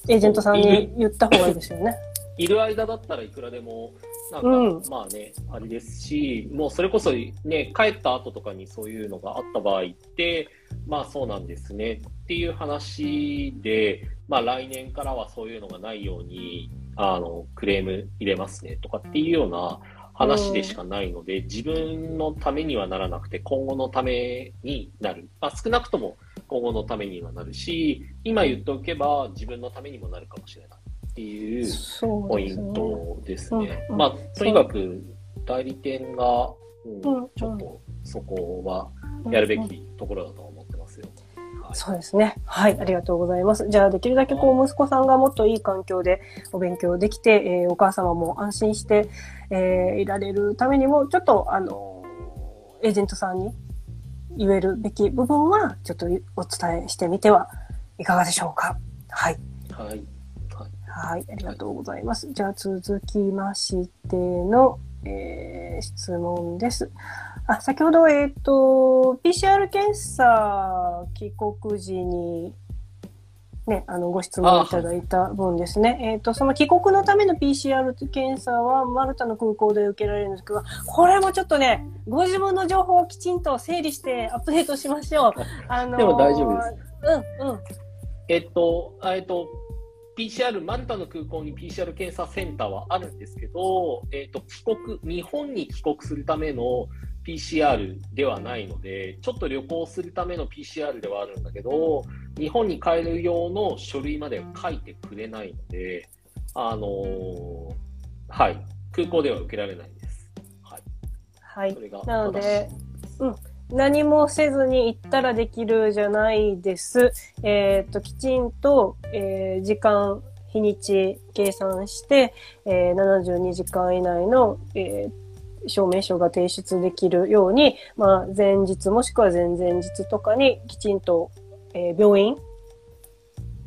エージェントさんに言った方がいいですよね。いる間だったらいくらでも、なんか、うんまあね、あれですし、もうそれこそね、帰った後とかにそういうのがあった場合って、まあそうなんですねっていう話で、まあ来年からはそういうのがないように、あの、クレーム入れますねとかっていうような話でしかないので、自分のためにはならなくて、今後のためになる。まあ少なくとも今後のためにはなるし、今言っておけば自分のためにもなるかもしれない。っていうポイントですね。まあ、とにかく代理店が、うん、ちょっとそこはやるべきところだと思。そうですね。はい、ありがとうございます。じゃあ、できるだけこう、息子さんがもっといい環境でお勉強できて、えー、お母様も安心して、えー、いられるためにも、ちょっと、あの、エージェントさんに言えるべき部分は、ちょっとお伝えしてみてはいかがでしょうか。はい。はい。はい、ありがとうございます。じゃあ続きましての、えー、質問です。あ、先ほど、えっ、ー、と、PCR 検査帰国時に、ね、あの、ご質問いただいた分ですね。えっ、ー、と、その帰国のための PCR 検査は、マルタの空港で受けられるんですけど、これもちょっとね、ご自分の情報をきちんと整理してアップデートしましょう。[LAUGHS] あのー、でも大丈夫です。うん、うん。えっと、えっと、PCR、マルタの空港に PCR 検査センターはあるんですけど、えっと、帰国、日本に帰国するための PCR ではないので、ちょっと旅行するための PCR ではあるんだけど、日本に帰る用の書類まで書いてくれないので、あのー、はい、空港では受けられないです。はい。はい。なので、うん。何もせずに行ったらできるじゃないです。えっ、ー、と、きちんと、えー、時間、日にち計算して、えー、72時間以内の、えー、証明書が提出できるように、まあ、前日もしくは前々日とかにきちんと、えー、病院、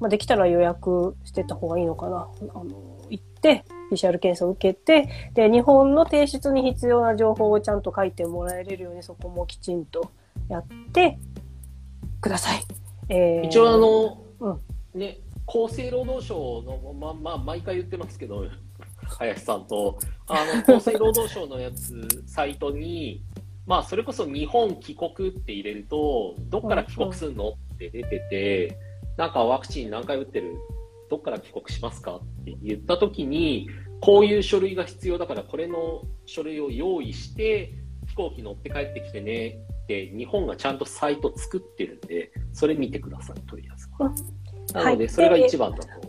まあ、できたら予約してた方がいいのかな。あの、行って、PCR 検査を受けて、で、日本の提出に必要な情報をちゃんと書いてもらえるように、そこもきちんとやってください。えー、一応あの、うん、ね、厚生労働省の、ま、まあ、毎回言ってますけど、林さんと、あの、厚生労働省のやつ、サイトに、まあ、それこそ日本帰国って入れると、どっから帰国するのって出てて、なんかワクチン何回打ってる？どっから帰国しますかって言ったときに、こういう書類が必要だから、これの書類を用意して、飛行機乗って帰ってきてねって、日本がちゃんとサイト作ってるんで、それ見てください、とりあえず。は。なので、それが一番だと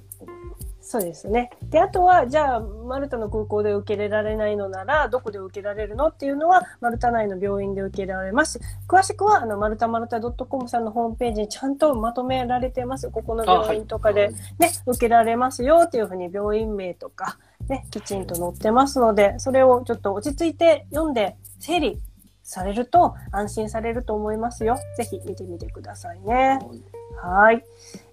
そうですね。で、あとは、じゃあ、マルタの空港で受け入れられないのなら、どこで受けられるのっていうのは、マルタ内の病院で受けられます。詳しくは、あの、マルタマルタ .com さんのホームページにちゃんとまとめられてます。ここの病院とかで、ね、はい、受けられますよっていうふうに病院名とか、ね、きちんと載ってますので、それをちょっと落ち着いて読んで、整理されると安心されると思いますよ。ぜひ見てみてくださいね。はい。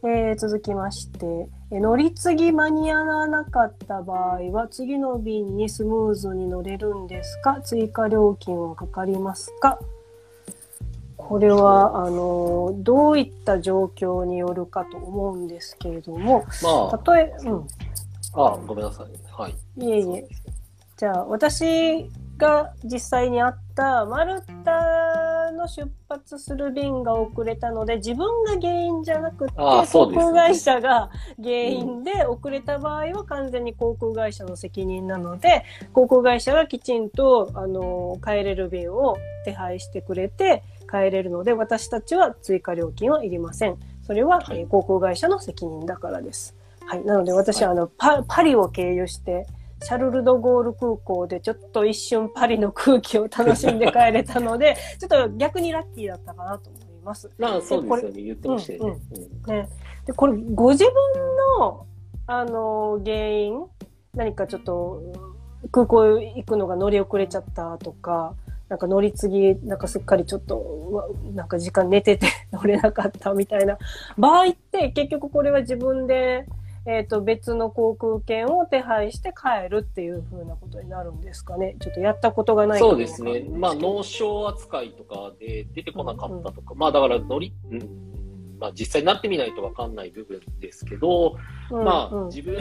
えー、続きまして、乗り継ぎ間に合わなかった場合は、次の便にスムーズに乗れるんですか？追加料金はかかりますか？これは、あの、どういった状況によるかと思うんですけれども、まあ、例え、うん。あ、ごめんなさい。はい。いえいえ。じゃあ、私が実際にあったマルタの出発する便が遅れたので自分が原因じゃなくて航空会社が原因で遅れた場合は完全に航空会社の責任なので航空会社がきちんとあの帰れる便を手配してくれて帰れるので私たちは追加料金はいりません。それは、はい、航空会社の責任だからです。はい。なので私はあのパパリを経由してシャルル・ド・ゴール空港でちょっと一瞬パリの空気を楽しんで帰れたので、[LAUGHS] ちょっと逆にラッキーだったかなと思います。まあそうですよね、言ってましたよね。うんうんねでこれ、ご自分の、あの、原因、何かちょっと空港行くのが乗り遅れちゃったとか、なんか乗り継ぎ、なんかすっかりちょっと、なんか時間寝てて乗れなかったみたいな場合って、結局これは自分でえっ、ー、と、別の航空券を手配して帰るっていうふうなことになるんですかね。ちょっとやったことがないそうですね。まあ、脳症扱いとかで出てこなかったとか、うん。うん、まあ、だから乗り、うん、まあ、実際になってみないとわかんない部分ですけど、うんうん、まあ、自分、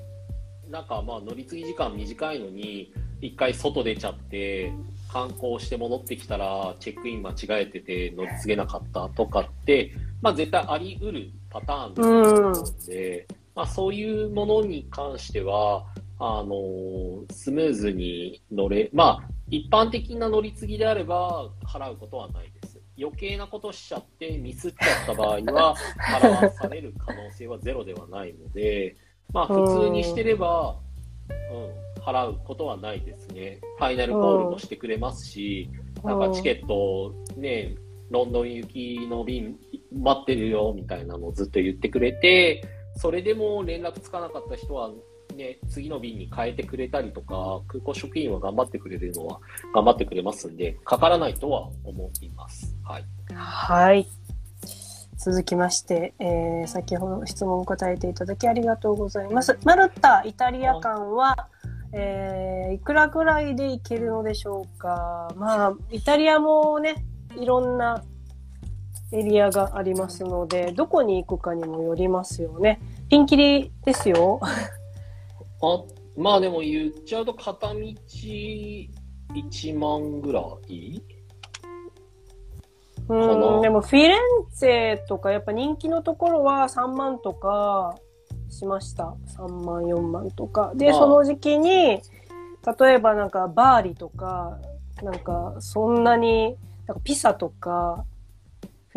[LAUGHS] なんかまあ乗り継ぎ時間短いのに、一回外出ちゃって、観光して戻ってきたら、チェックイン間違えてて乗り継げなかったとかって、まあ絶対あり得るパターンで、うんまあ、そういうものに関しては、あのスムーズに乗れ、まあ、一般的な乗り継ぎであれば払うことはないです。余計なことしちゃってミスっちゃった場合は [LAUGHS] 払わされる可能性はゼロではないので、まあ普通にしてれば、うん、払うことはないですね。ファイナルコールもしてくれますし、なんかチケットね、ロンドン行きの便待ってるよみたいなのをずっと言ってくれて、それでも連絡つかなかった人は、ね、次の便に変えてくれたりとか、空港職員は頑張ってくれるのは頑張ってくれますんで、かからないとは思います。はい。はい。続きまして、えー、先ほど質問を答えていただきありがとうございます。マルタ、イタリア間は、えー、いくらぐらいで行けるのでしょうか。まあ、イタリアもね、いろんなエリアがありますので、どこに行くかにもよりますよね。ピンキリですよ。あ、まあでも言っちゃうと片道1万ぐらい？うん、でもフィレンツェとかやっぱ人気のところは3万とかしました。3万、4万とか。で、その時期に、例えばなんかバーリとか、なんかそんなに、なんかピサとか、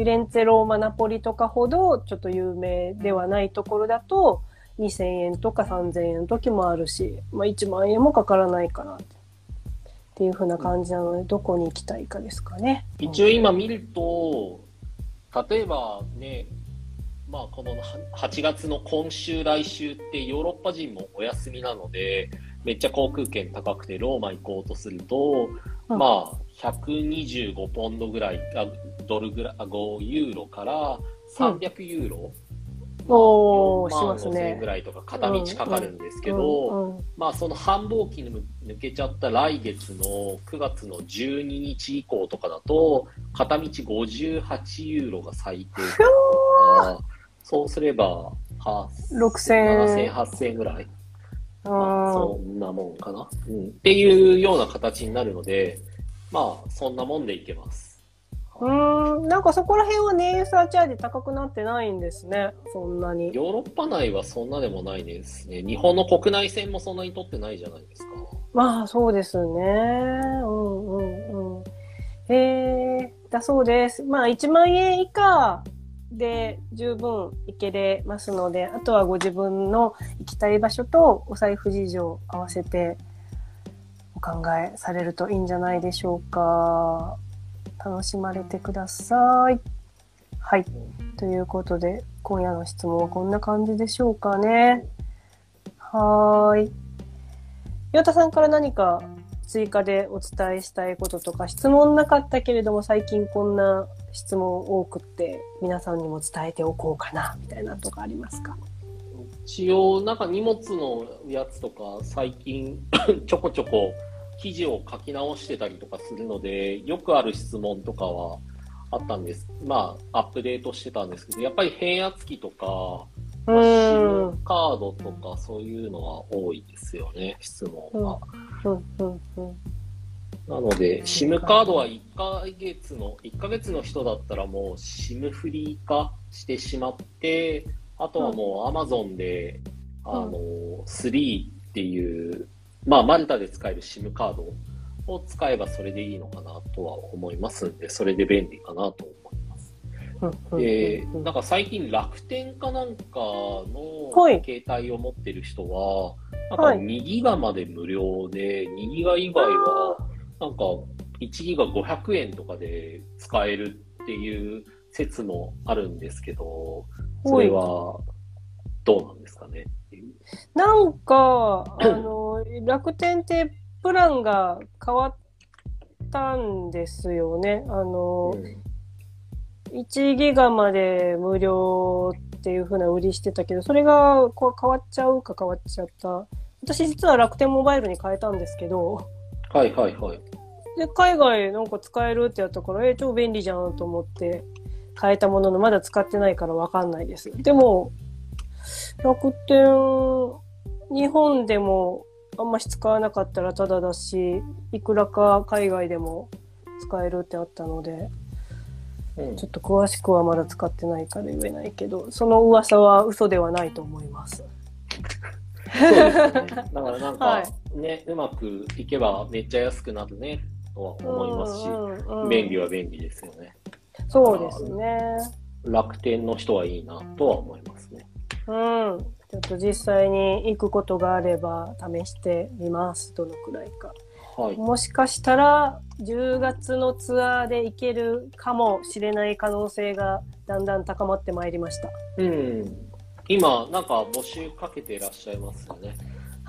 フィレンツェ、ローマ、ナポリとかほどちょっと有名ではないところだと、2000円とか3000円の時もあるし、まあ1万円もかからないかなっていう風な感じなので、どこに行きたいかですかね。一応今見ると、例えばね、まあこの8月の今週来週ってヨーロッパ人もお休みなので、めっちゃ航空券高くてローマ行こうとすると、うん、まあ125ポンドぐらい、あドルぐらい、5ユーロから300ユーロ、うん、おー、しますね。ぐらいとか片道かかるんですけど、まあその繁忙期抜けちゃった来月の9月の12日以降とかだと、片道58ユーロが最低そうすれば、6000円。7000、8000円ぐらい。まあ、そんなもんかな、うん。っていうような形になるので、まあ、そんなもんでいけます。うん、なんかそこら辺は燃油サーチャージ高くなってないんですね、そんなに。ヨーロッパ内はそんなでもないですね。日本の国内線もそんなに取ってないじゃないですか。まあ、そうですね。うんうんうん。へえ、だそうです。まあ、1万円以下で十分行けれますので、あとはご自分の行きたい場所とお財布事情合わせてお考えされるといいんじゃないでしょうか。楽しまれてください。はい。ということで、今夜の質問はこんな感じでしょうかね。はーい。岩田さんから何か追加でお伝えしたいこととか、質問なかったけれども最近こんな質問多くって皆さんにも伝えておこうかなみたいなとかありますか？一応なんか荷物のやつとか最近ちょこちょこ記事を書き直してたりとかするのでよくある質問とかはあったんです。まあアップデートしてたんですけどやっぱり変圧器とかまあ、SIM カードとかそういうのは多いですよね質問が。うん。うん。うん。なので、SIM カードは1ヶ月の、1ヶ月の人だったらもう SIM フリー化してしまって、あとはもう Amazon で、うん、あの、3っていう、まあ、マルタで使える SIM カードを使えばそれでいいのかなとは思いますんで、それで便利かなと思います。で、なんか最近楽天かなんかの携帯を持ってる人は、なんか2ギガまで無料で、2ギガ以外はなんか、1ギガ500円とかで使えるっていう説もあるんですけど、それはどうなんですかね？なんか、[COUGHS] あの、楽天ってプランが変わったんですよね。あの、うん、1ギガまで無料っていう風な売りしてたけど、それがこう変わっちゃうか変わっちゃった。私実は楽天モバイルに変えたんですけど、はいはいはい。で、海外なんか使えるってやったから、えー、超便利じゃんと思って変えたものの、まだ使ってないからわかんないです。でも、楽天、日本でもあんまし使わなかったらタダだし、いくらか海外でも使えるってあったので、うん、ちょっと詳しくはまだ使ってないから言えないけど、その噂は嘘ではないと思います。そうですね。だからなんかね、はい、うまくいけばめっちゃ安くなるねとは思いますし、うんうん、便利は便利ですよね。そうですね。楽天の人はいいなとは思いますね。うん。ちょっと実際に行くことがあれば試してみますどのくらいか。はい。もしかしたら10月のツアーで行けるかもしれない可能性がだんだん高まってまいりました。うん。今、なんか募集かけていらっしゃいますよね。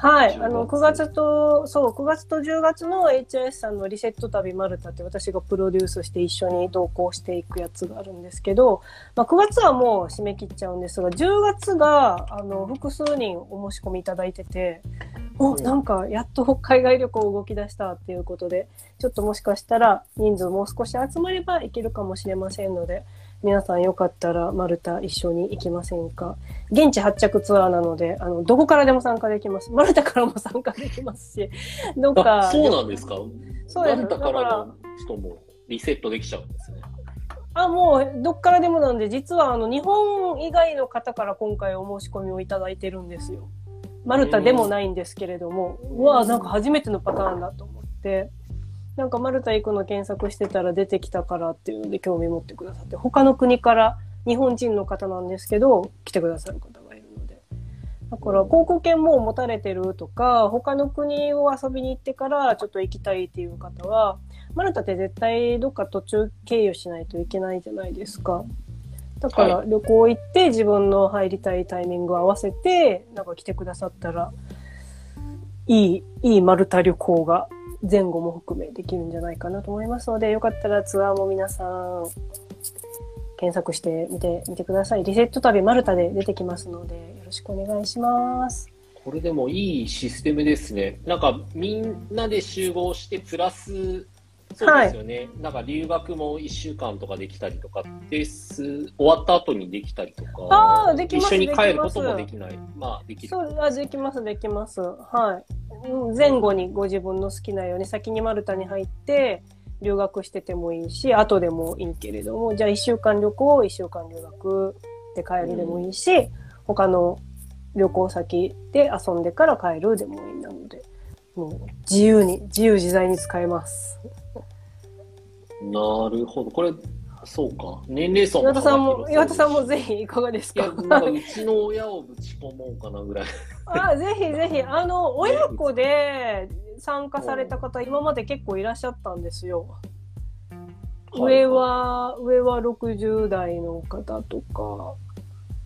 はい、10あの9月月とそう9月と10月の HIS さんのリセット旅マルタって私がプロデュースして一緒に同行していくやつがあるんですけど、まあ、9月はもう締め切っちゃうんですが10月があの複数人お申し込みいただいてておうん。なんかやっと海外旅行動き出したっていうことでちょっともしかしたら人数もう少し集まればいけるかもしれませんので皆さんよかったらマルタ一緒に行きませんか？現地発着ツアーなので、あの、どこからでも参加できます。マルタからも参加できますし、どっあ、か。そうなんですか？そうですマルタからの人もリセットできちゃうんですね。あ、もう、どっからでもなんで、実は、あの、日本以外の方から今回お申し込みをいただいてるんですよ。マルタでもないんですけれども、うわなんか初めてのパターンだと思って、なんかマルタ行くの検索してたら出てきたからっていうので興味持ってくださって、他の国から日本人の方なんですけど、来てくださる方がいるので。だから、航空券も持たれてるとか、他の国を遊びに行ってからちょっと行きたいっていう方は、マルタって絶対どっか途中経由しないといけないじゃないですか。だからは旅行行って自分の入りたいタイミングを合わせて、なんか来てくださったら、いい、いいマルタ旅行が前後も含めできるんじゃないかなと思いますので、よかったらツアーも皆さん検索してみてみてください。リセット旅マルタで出てきますので、よろしくお願いします。これでもいいシステムですね。なんかみんなで集合してプラス、そうですよね。なんか留学も1週間とかできたりとかです、終わった後にできたりとか、あーできます一緒に帰ることもできない。まあできる。そう、あ、できます、できます。はい。うん前後にご自分の好きなように先にマルタに入って、留学しててもいいし、後でもいいけれども、じゃあ1週間旅行、1週間留学で帰るでもいいし、他の旅行先で遊んでから帰るでもいいなので、もう自由に、自由自在に使えます。なるほど。これ、そうか。年齢層岩田さんも、岩田さんもぜひいかがですか？うちの親をぶち込もうかなぐらい。あ、ぜひぜひ、[LAUGHS] あの、親子で参加された方、今まで結構いらっしゃったんですよ。上は、上は60代の方とか。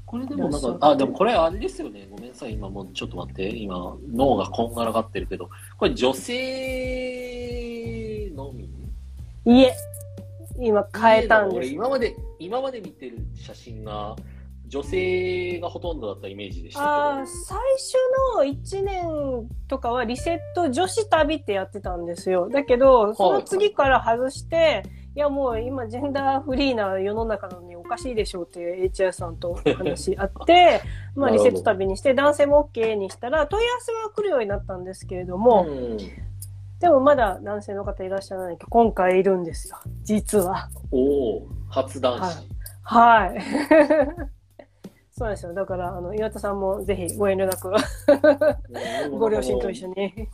これでもなんかあ、でもこれあれですよね。ごめんなさい。今もうちょっと待って。今、脳がこんがらがってるけど。これ女性のみ？いえ、今変えたんです。俺今まで、今まで見てる写真が、女性がほとんどだったイメージでしたあー最初の1年とかはリセット女子旅ってやってたんですよ。だけど、その次から外して、いやもう今ジェンダーフリーな世の中なのにおかしいでしょうっていう HR さんと話あって、[LAUGHS] まあリセット旅にして男性も OK にしたら問い合わせは来るようになったんですけれど。も、うんでもまだ男性の方いらっしゃらないけど、今回いるんですよ。実は。おお初男子。はい。[LAUGHS] そうですよ。だから、あの、岩田さんもぜひご遠慮なく、[LAUGHS] ご両親と一緒に。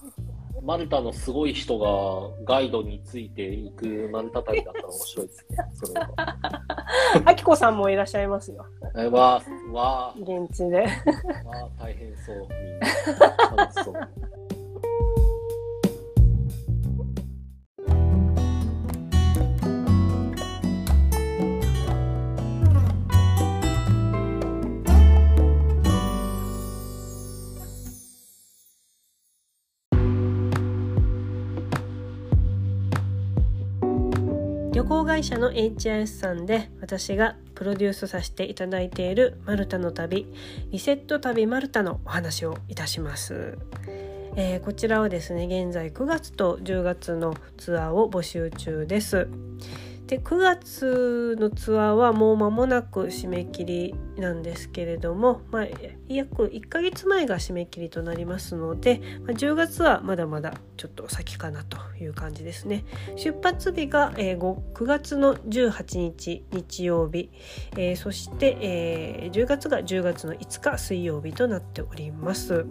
マルタのすごい人がガイドについていくマルタ旅だったら面白いですね。[LAUGHS] それは。あきこさんもいらっしゃいますよ。えわー、わ現地で。ー、わー、大変そう、みんな。楽しそう。旅行会社の HIS さんで私がプロデュースさせていただいているマルタの旅リセット旅マルタのお話をいたします、えーこちらはですね現在9月と10月のツアーを募集中です。で9月のツアーはもう間もなく締め切りなんですけれども、まあ、約1ヶ月前が締め切りとなりますので、まあ、10月はまだまだちょっと先かなという感じですね。出発日が、えー9月の18日日曜日、えーそして、えー10月が10月の5日水曜日となっております。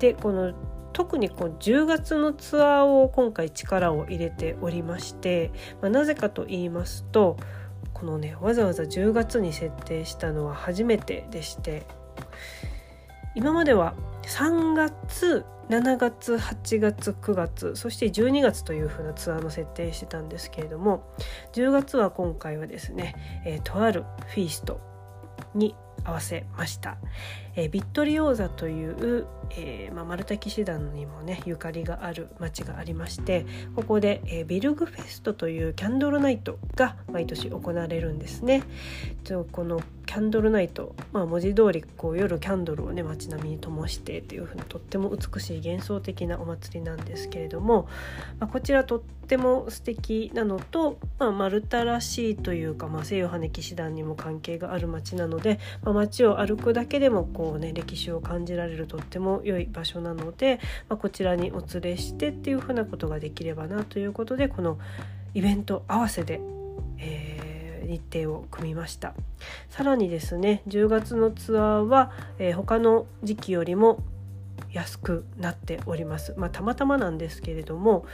でこの特にこう10月のツアーを今回力を入れておりまして、まあ、なぜかと言いますとこのねわざわざ10月に設定したのは初めてでして今までは3月7月8月9月そして12月というふうなツアーの設定してたんですけれども10月は今回はですね、えー、とあるフィーストに合わせました、えー、ビットリオーザという、えーまあ、マルタ騎士団にもねゆかりがある町がありましてここで、えー、ビルグフェストというキャンドルナイトが毎年行われるんですね。このキャンドルナイト、まあ、文字通りこう夜キャンドルをね街並みに灯してというふうなとっても美しい幻想的なお祭りなんですけれども、まあ、こちらとっても素敵なのと、まあ、マルタらしいというか、まあ、西洋羽騎士団にも関係がある街なので、まあ、街を歩くだけでもこう、うね、歴史を感じられるとっても良い場所なので、まあ、こちらにお連れしてっていうふうなことができればなということでこのイベント合わせで、えー日程を組みました。さらにですね10月のツアーは、えー、他の時期よりも安くなっております。まあ、たまたまなんですけれども、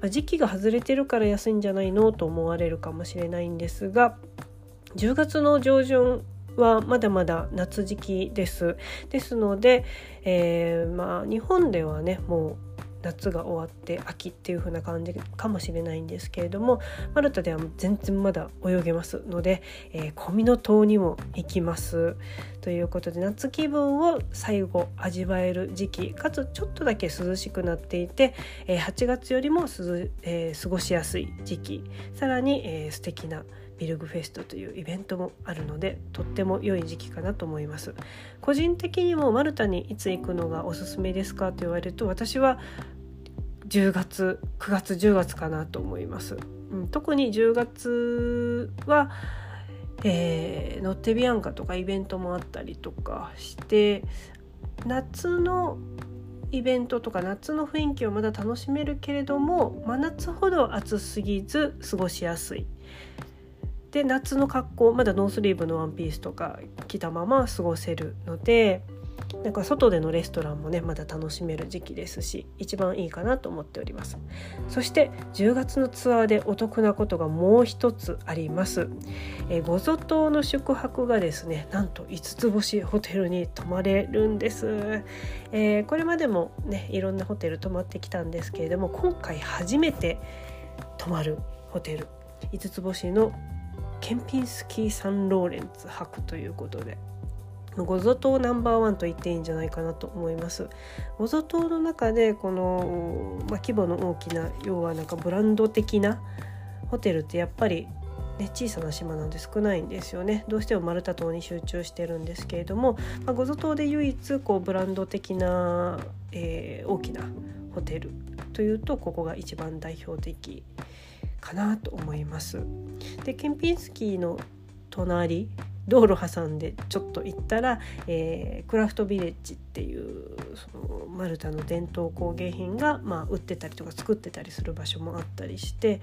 ま、時期が外れてるから安いんじゃないのと思われるかもしれないんですが10月の上旬はまだまだ夏時期です。ですので、えー、まあ日本ではねもう夏が終わって秋っていう風な感じかもしれないんですけれどもマルタでは全然まだ泳げますので、えー、小湊島にも行きますということで夏気分を最後味わえる時期かつちょっとだけ涼しくなっていて、えー、8月よりも、えー、過ごしやすい時期さらに、えー、素敵なビルグフェストというイベントもあるのでとっても良い時期かなと思います個人的にもマルタにいつ行くのがおすすめですかと言われると私は10月9月10月かなと思います。うん、特に10月は、えー、ノッテビアンカとかイベントもあったりとかして夏のイベントとか夏の雰囲気をまだ楽しめるけれども真夏ほど暑すぎず過ごしやすい。で夏の格好まだノースリーブのワンピースとか着たまま過ごせるのでなんか外でのレストランもねまだ楽しめる時期ですし一番いいかなと思っております。そして10月のツアーでお得なことがもう一つあります、え、ごゾ島の宿泊がですねなんと5つ星ホテルに泊まれるんです、えー、これまでもねいろんなホテル泊まってきたんですけれども今回初めて泊まるホテル5つ星のケンピンスキー・サンローレンツ泊ということでゴゾ島ナンバーワンと言っていいんじゃないかなと思います。ゴゾ島の中でこの、まあ、規模の大きな要はなんかブランド的なホテルってやっぱり、ね、小さな島なんで少ないんですよねどうしてもマルタ島に集中してるんですけれども、まあ、ゴゾ島で唯一こうブランド的な、えー、大きなホテルというとここが一番代表的かなと思います。でケンピンスキーの隣道路挟んでちょっと行ったら、えー、クラフトビレッジっていうそのマルタの伝統工芸品が、まあ、売ってたりとか作ってたりする場所もあったりして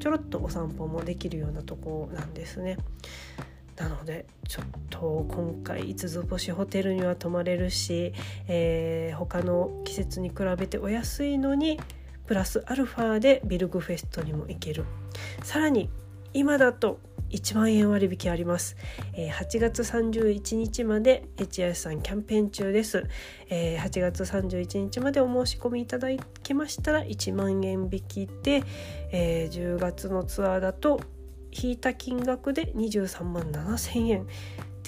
ちょろっとお散歩もできるようなとこなんですね。なのでちょっと今回五つ星ホテルには泊まれるし、えー、他の季節に比べてお安いのにプラスアルファでビルグフェストにも行ける。さらに今だと1万円割引あります、えー、8月31日まで HIS さんキャンペーン中です、えー、8月31日までお申し込みいただけましたら1万円引きで、えー、10月のツアーだと引いた金額で23万7000円。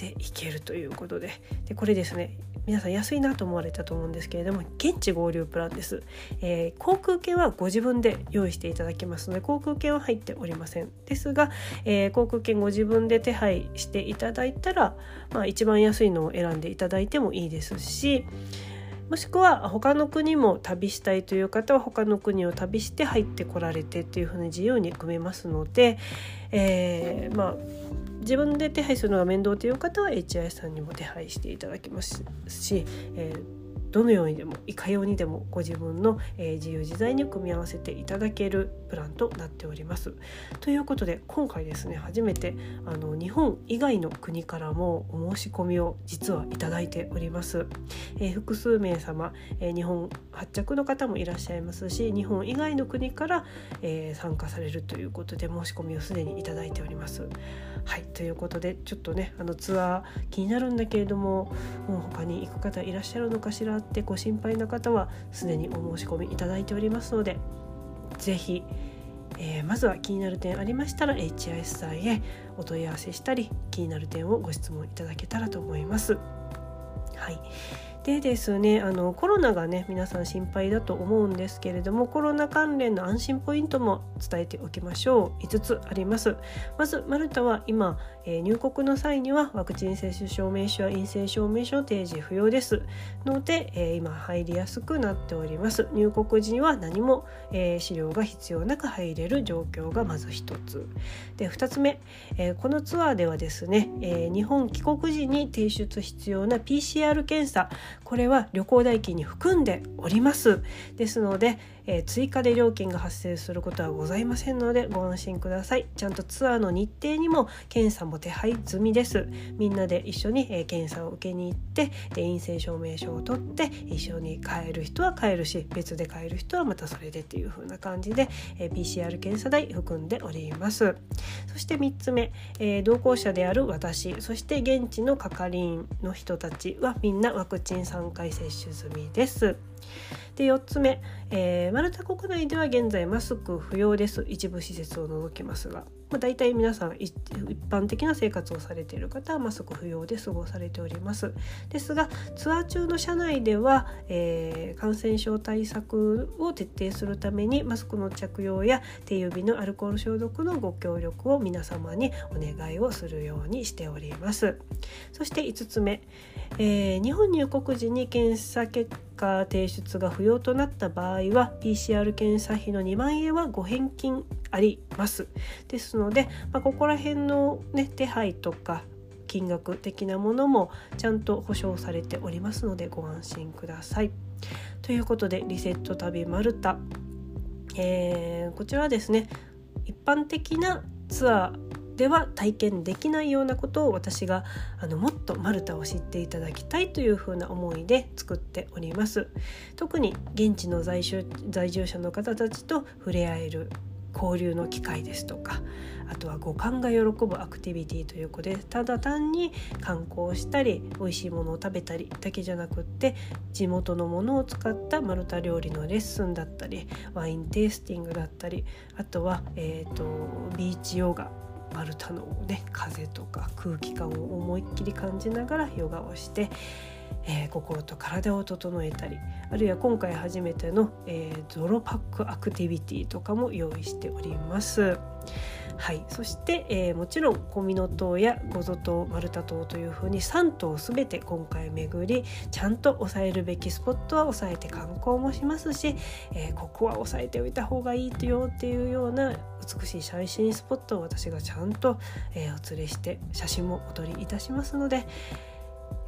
でいけるということで。でこれですね皆さん安いなと思われたと思うんですけれども現地合流プランです、えー、航空券はご自分で用意していただきますので航空券は入っておりません。ですが、えー、航空券ご自分で手配していただいたら、まあ、一番安いのを選んでいただいてもいいですしもしくは他の国も旅したいという方は他の国を旅して入ってこられてというふうに自由に組めますので、えー、まあ自分で手配するのが面倒という方は HI さんにも手配していただきますし、えーどのようにでもいかようにでもご自分の、えー、自由自在に組み合わせていただけるプランとなっております。ということで今回ですね初めてあの日本以外の国からもお申し込みを実はいただいております。えー、複数名様、えー、日本発着の方もいらっしゃいますし日本以外の国から、え参加されるということで申し込みをすでにいただいております。はいということでちょっとねあのツアー気になるんだけれどももう他に行く方いらっしゃるのかしらってご心配な方はすでにお申し込みいただいておりますので是非えー、まずは気になる点ありましたら HIS さんへお問い合わせしたり気になる点をご質問いただけたらと思います。はいでですねあのコロナがね皆さん心配だと思うんですけれどもコロナ関連の安心ポイントも伝えておきましょう。5つあります。まずマルタは今、えー、入国の際にはワクチン接種証明書や陰性証明書提示不要です。ので、えー、今入りやすくなっております。入国時には何も、えー、資料が必要なく入れる状況がまず1つ。で2つ目、えこのツアーではですね、え日本帰国時に提出必要な PCR 検査。これは旅行代金に含んでおります。ですので、えー、追加で料金が発生することはございませんのでご安心ください。ちゃんとツアーの日程にも検査も手配済みです。みんなで一緒に、えー、検査を受けに行ってで陰性証明書を取って一緒に帰る人は帰るし別で帰る人はまたそれでっていう風な感じで、え、PCR 検査代含んでおります。そして3つ目、え、同行者である私そして現地の係員の人たちはみんなワクチン3回接種済みです。で4つ目、えー、マルタ国内では現在マスク不要です。一部施設を除きますが、まあ、大体皆さん一般的な生活をされている方はマスク不要で過ごされております。ですがツアー中の車内では、えー、感染症対策を徹底するためにマスクの着用や手指のアルコール消毒のご協力を皆様にお願いをするようにしております。そして5つ目、えー、日本入国時に検査結果提出が不要となった場合は PCR 検査費の2万円はご返金ありますですので、まあ、ここら辺の、ね、手配とか金額的なものもちゃんと保証されておりますのでご安心ください。ということでリセット旅マルタ、えー、こちらはですね一般的なツアーでは体験できないようなことを私があのもっとマルタを知っていただきたいというふうな思いで作っております。特に現地の在住在住者の方たちと触れ合える交流の機会ですとかあとは五感が喜ぶアクティビティということでただ単に観光したり美味しいものを食べたりだけじゃなくって地元のものを使ったマルタ料理のレッスンだったりワインテイスティングだったりあとは、えーとビーチヨガマルタのね風とか空気感を思いっきり感じながらヨガをして、えー、心と体を整えたりあるいは今回初めての、えー、ゾロパックアクティビティとかも用意しております。はい、そして、えー、もちろん小湊島やゴゾ島マルタ島というふうに3島全て今回巡りちゃんと抑えるべきスポットは抑えて観光もしますし、えー、ここは抑えておいた方がいいよっていうような美しい最新スポットを私がちゃんと、えー、お連れして写真もお撮りいたしますので。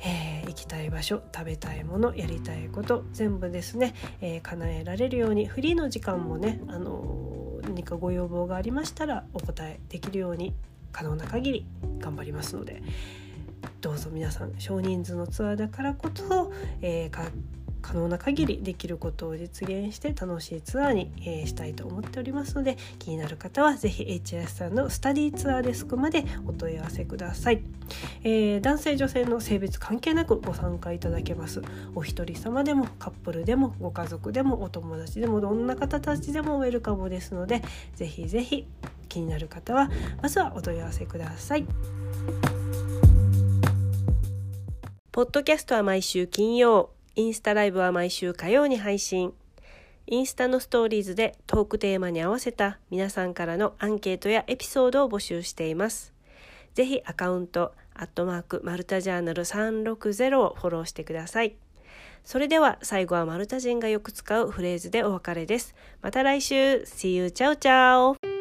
えー、行きたい場所食べたいものやりたいこと全部ですね、えー、叶えられるようにフリーの時間もね、あの何かご要望がありましたらお答えできるように可能な限り頑張りますので。どうぞ皆さん少人数のツアーだからこそ、えー、可能な限りできることを実現して楽しいツアーに、えー、したいと思っておりますので気になる方は是非 HS さんのスタディツアーデスクまでお問い合わせください、えー、男性女性の性別関係なくご参加いただけます。お一人様でもカップルでもご家族でもお友達でもどんな方たちでもウェルカムですので是非是非気になる方はまずはお問い合わせください。ポッドキャストは毎週金曜インスタライブは毎週火曜に配信。インスタのストーリーズでトークテーマに合わせた皆さんからのアンケートやエピソードを募集しています。ぜひアカウント、アットマーク、マルタジャーナル360をフォローしてください。それでは最後はマルタ人がよく使うフレーズでお別れです。また来週 !See you! チャオチャオ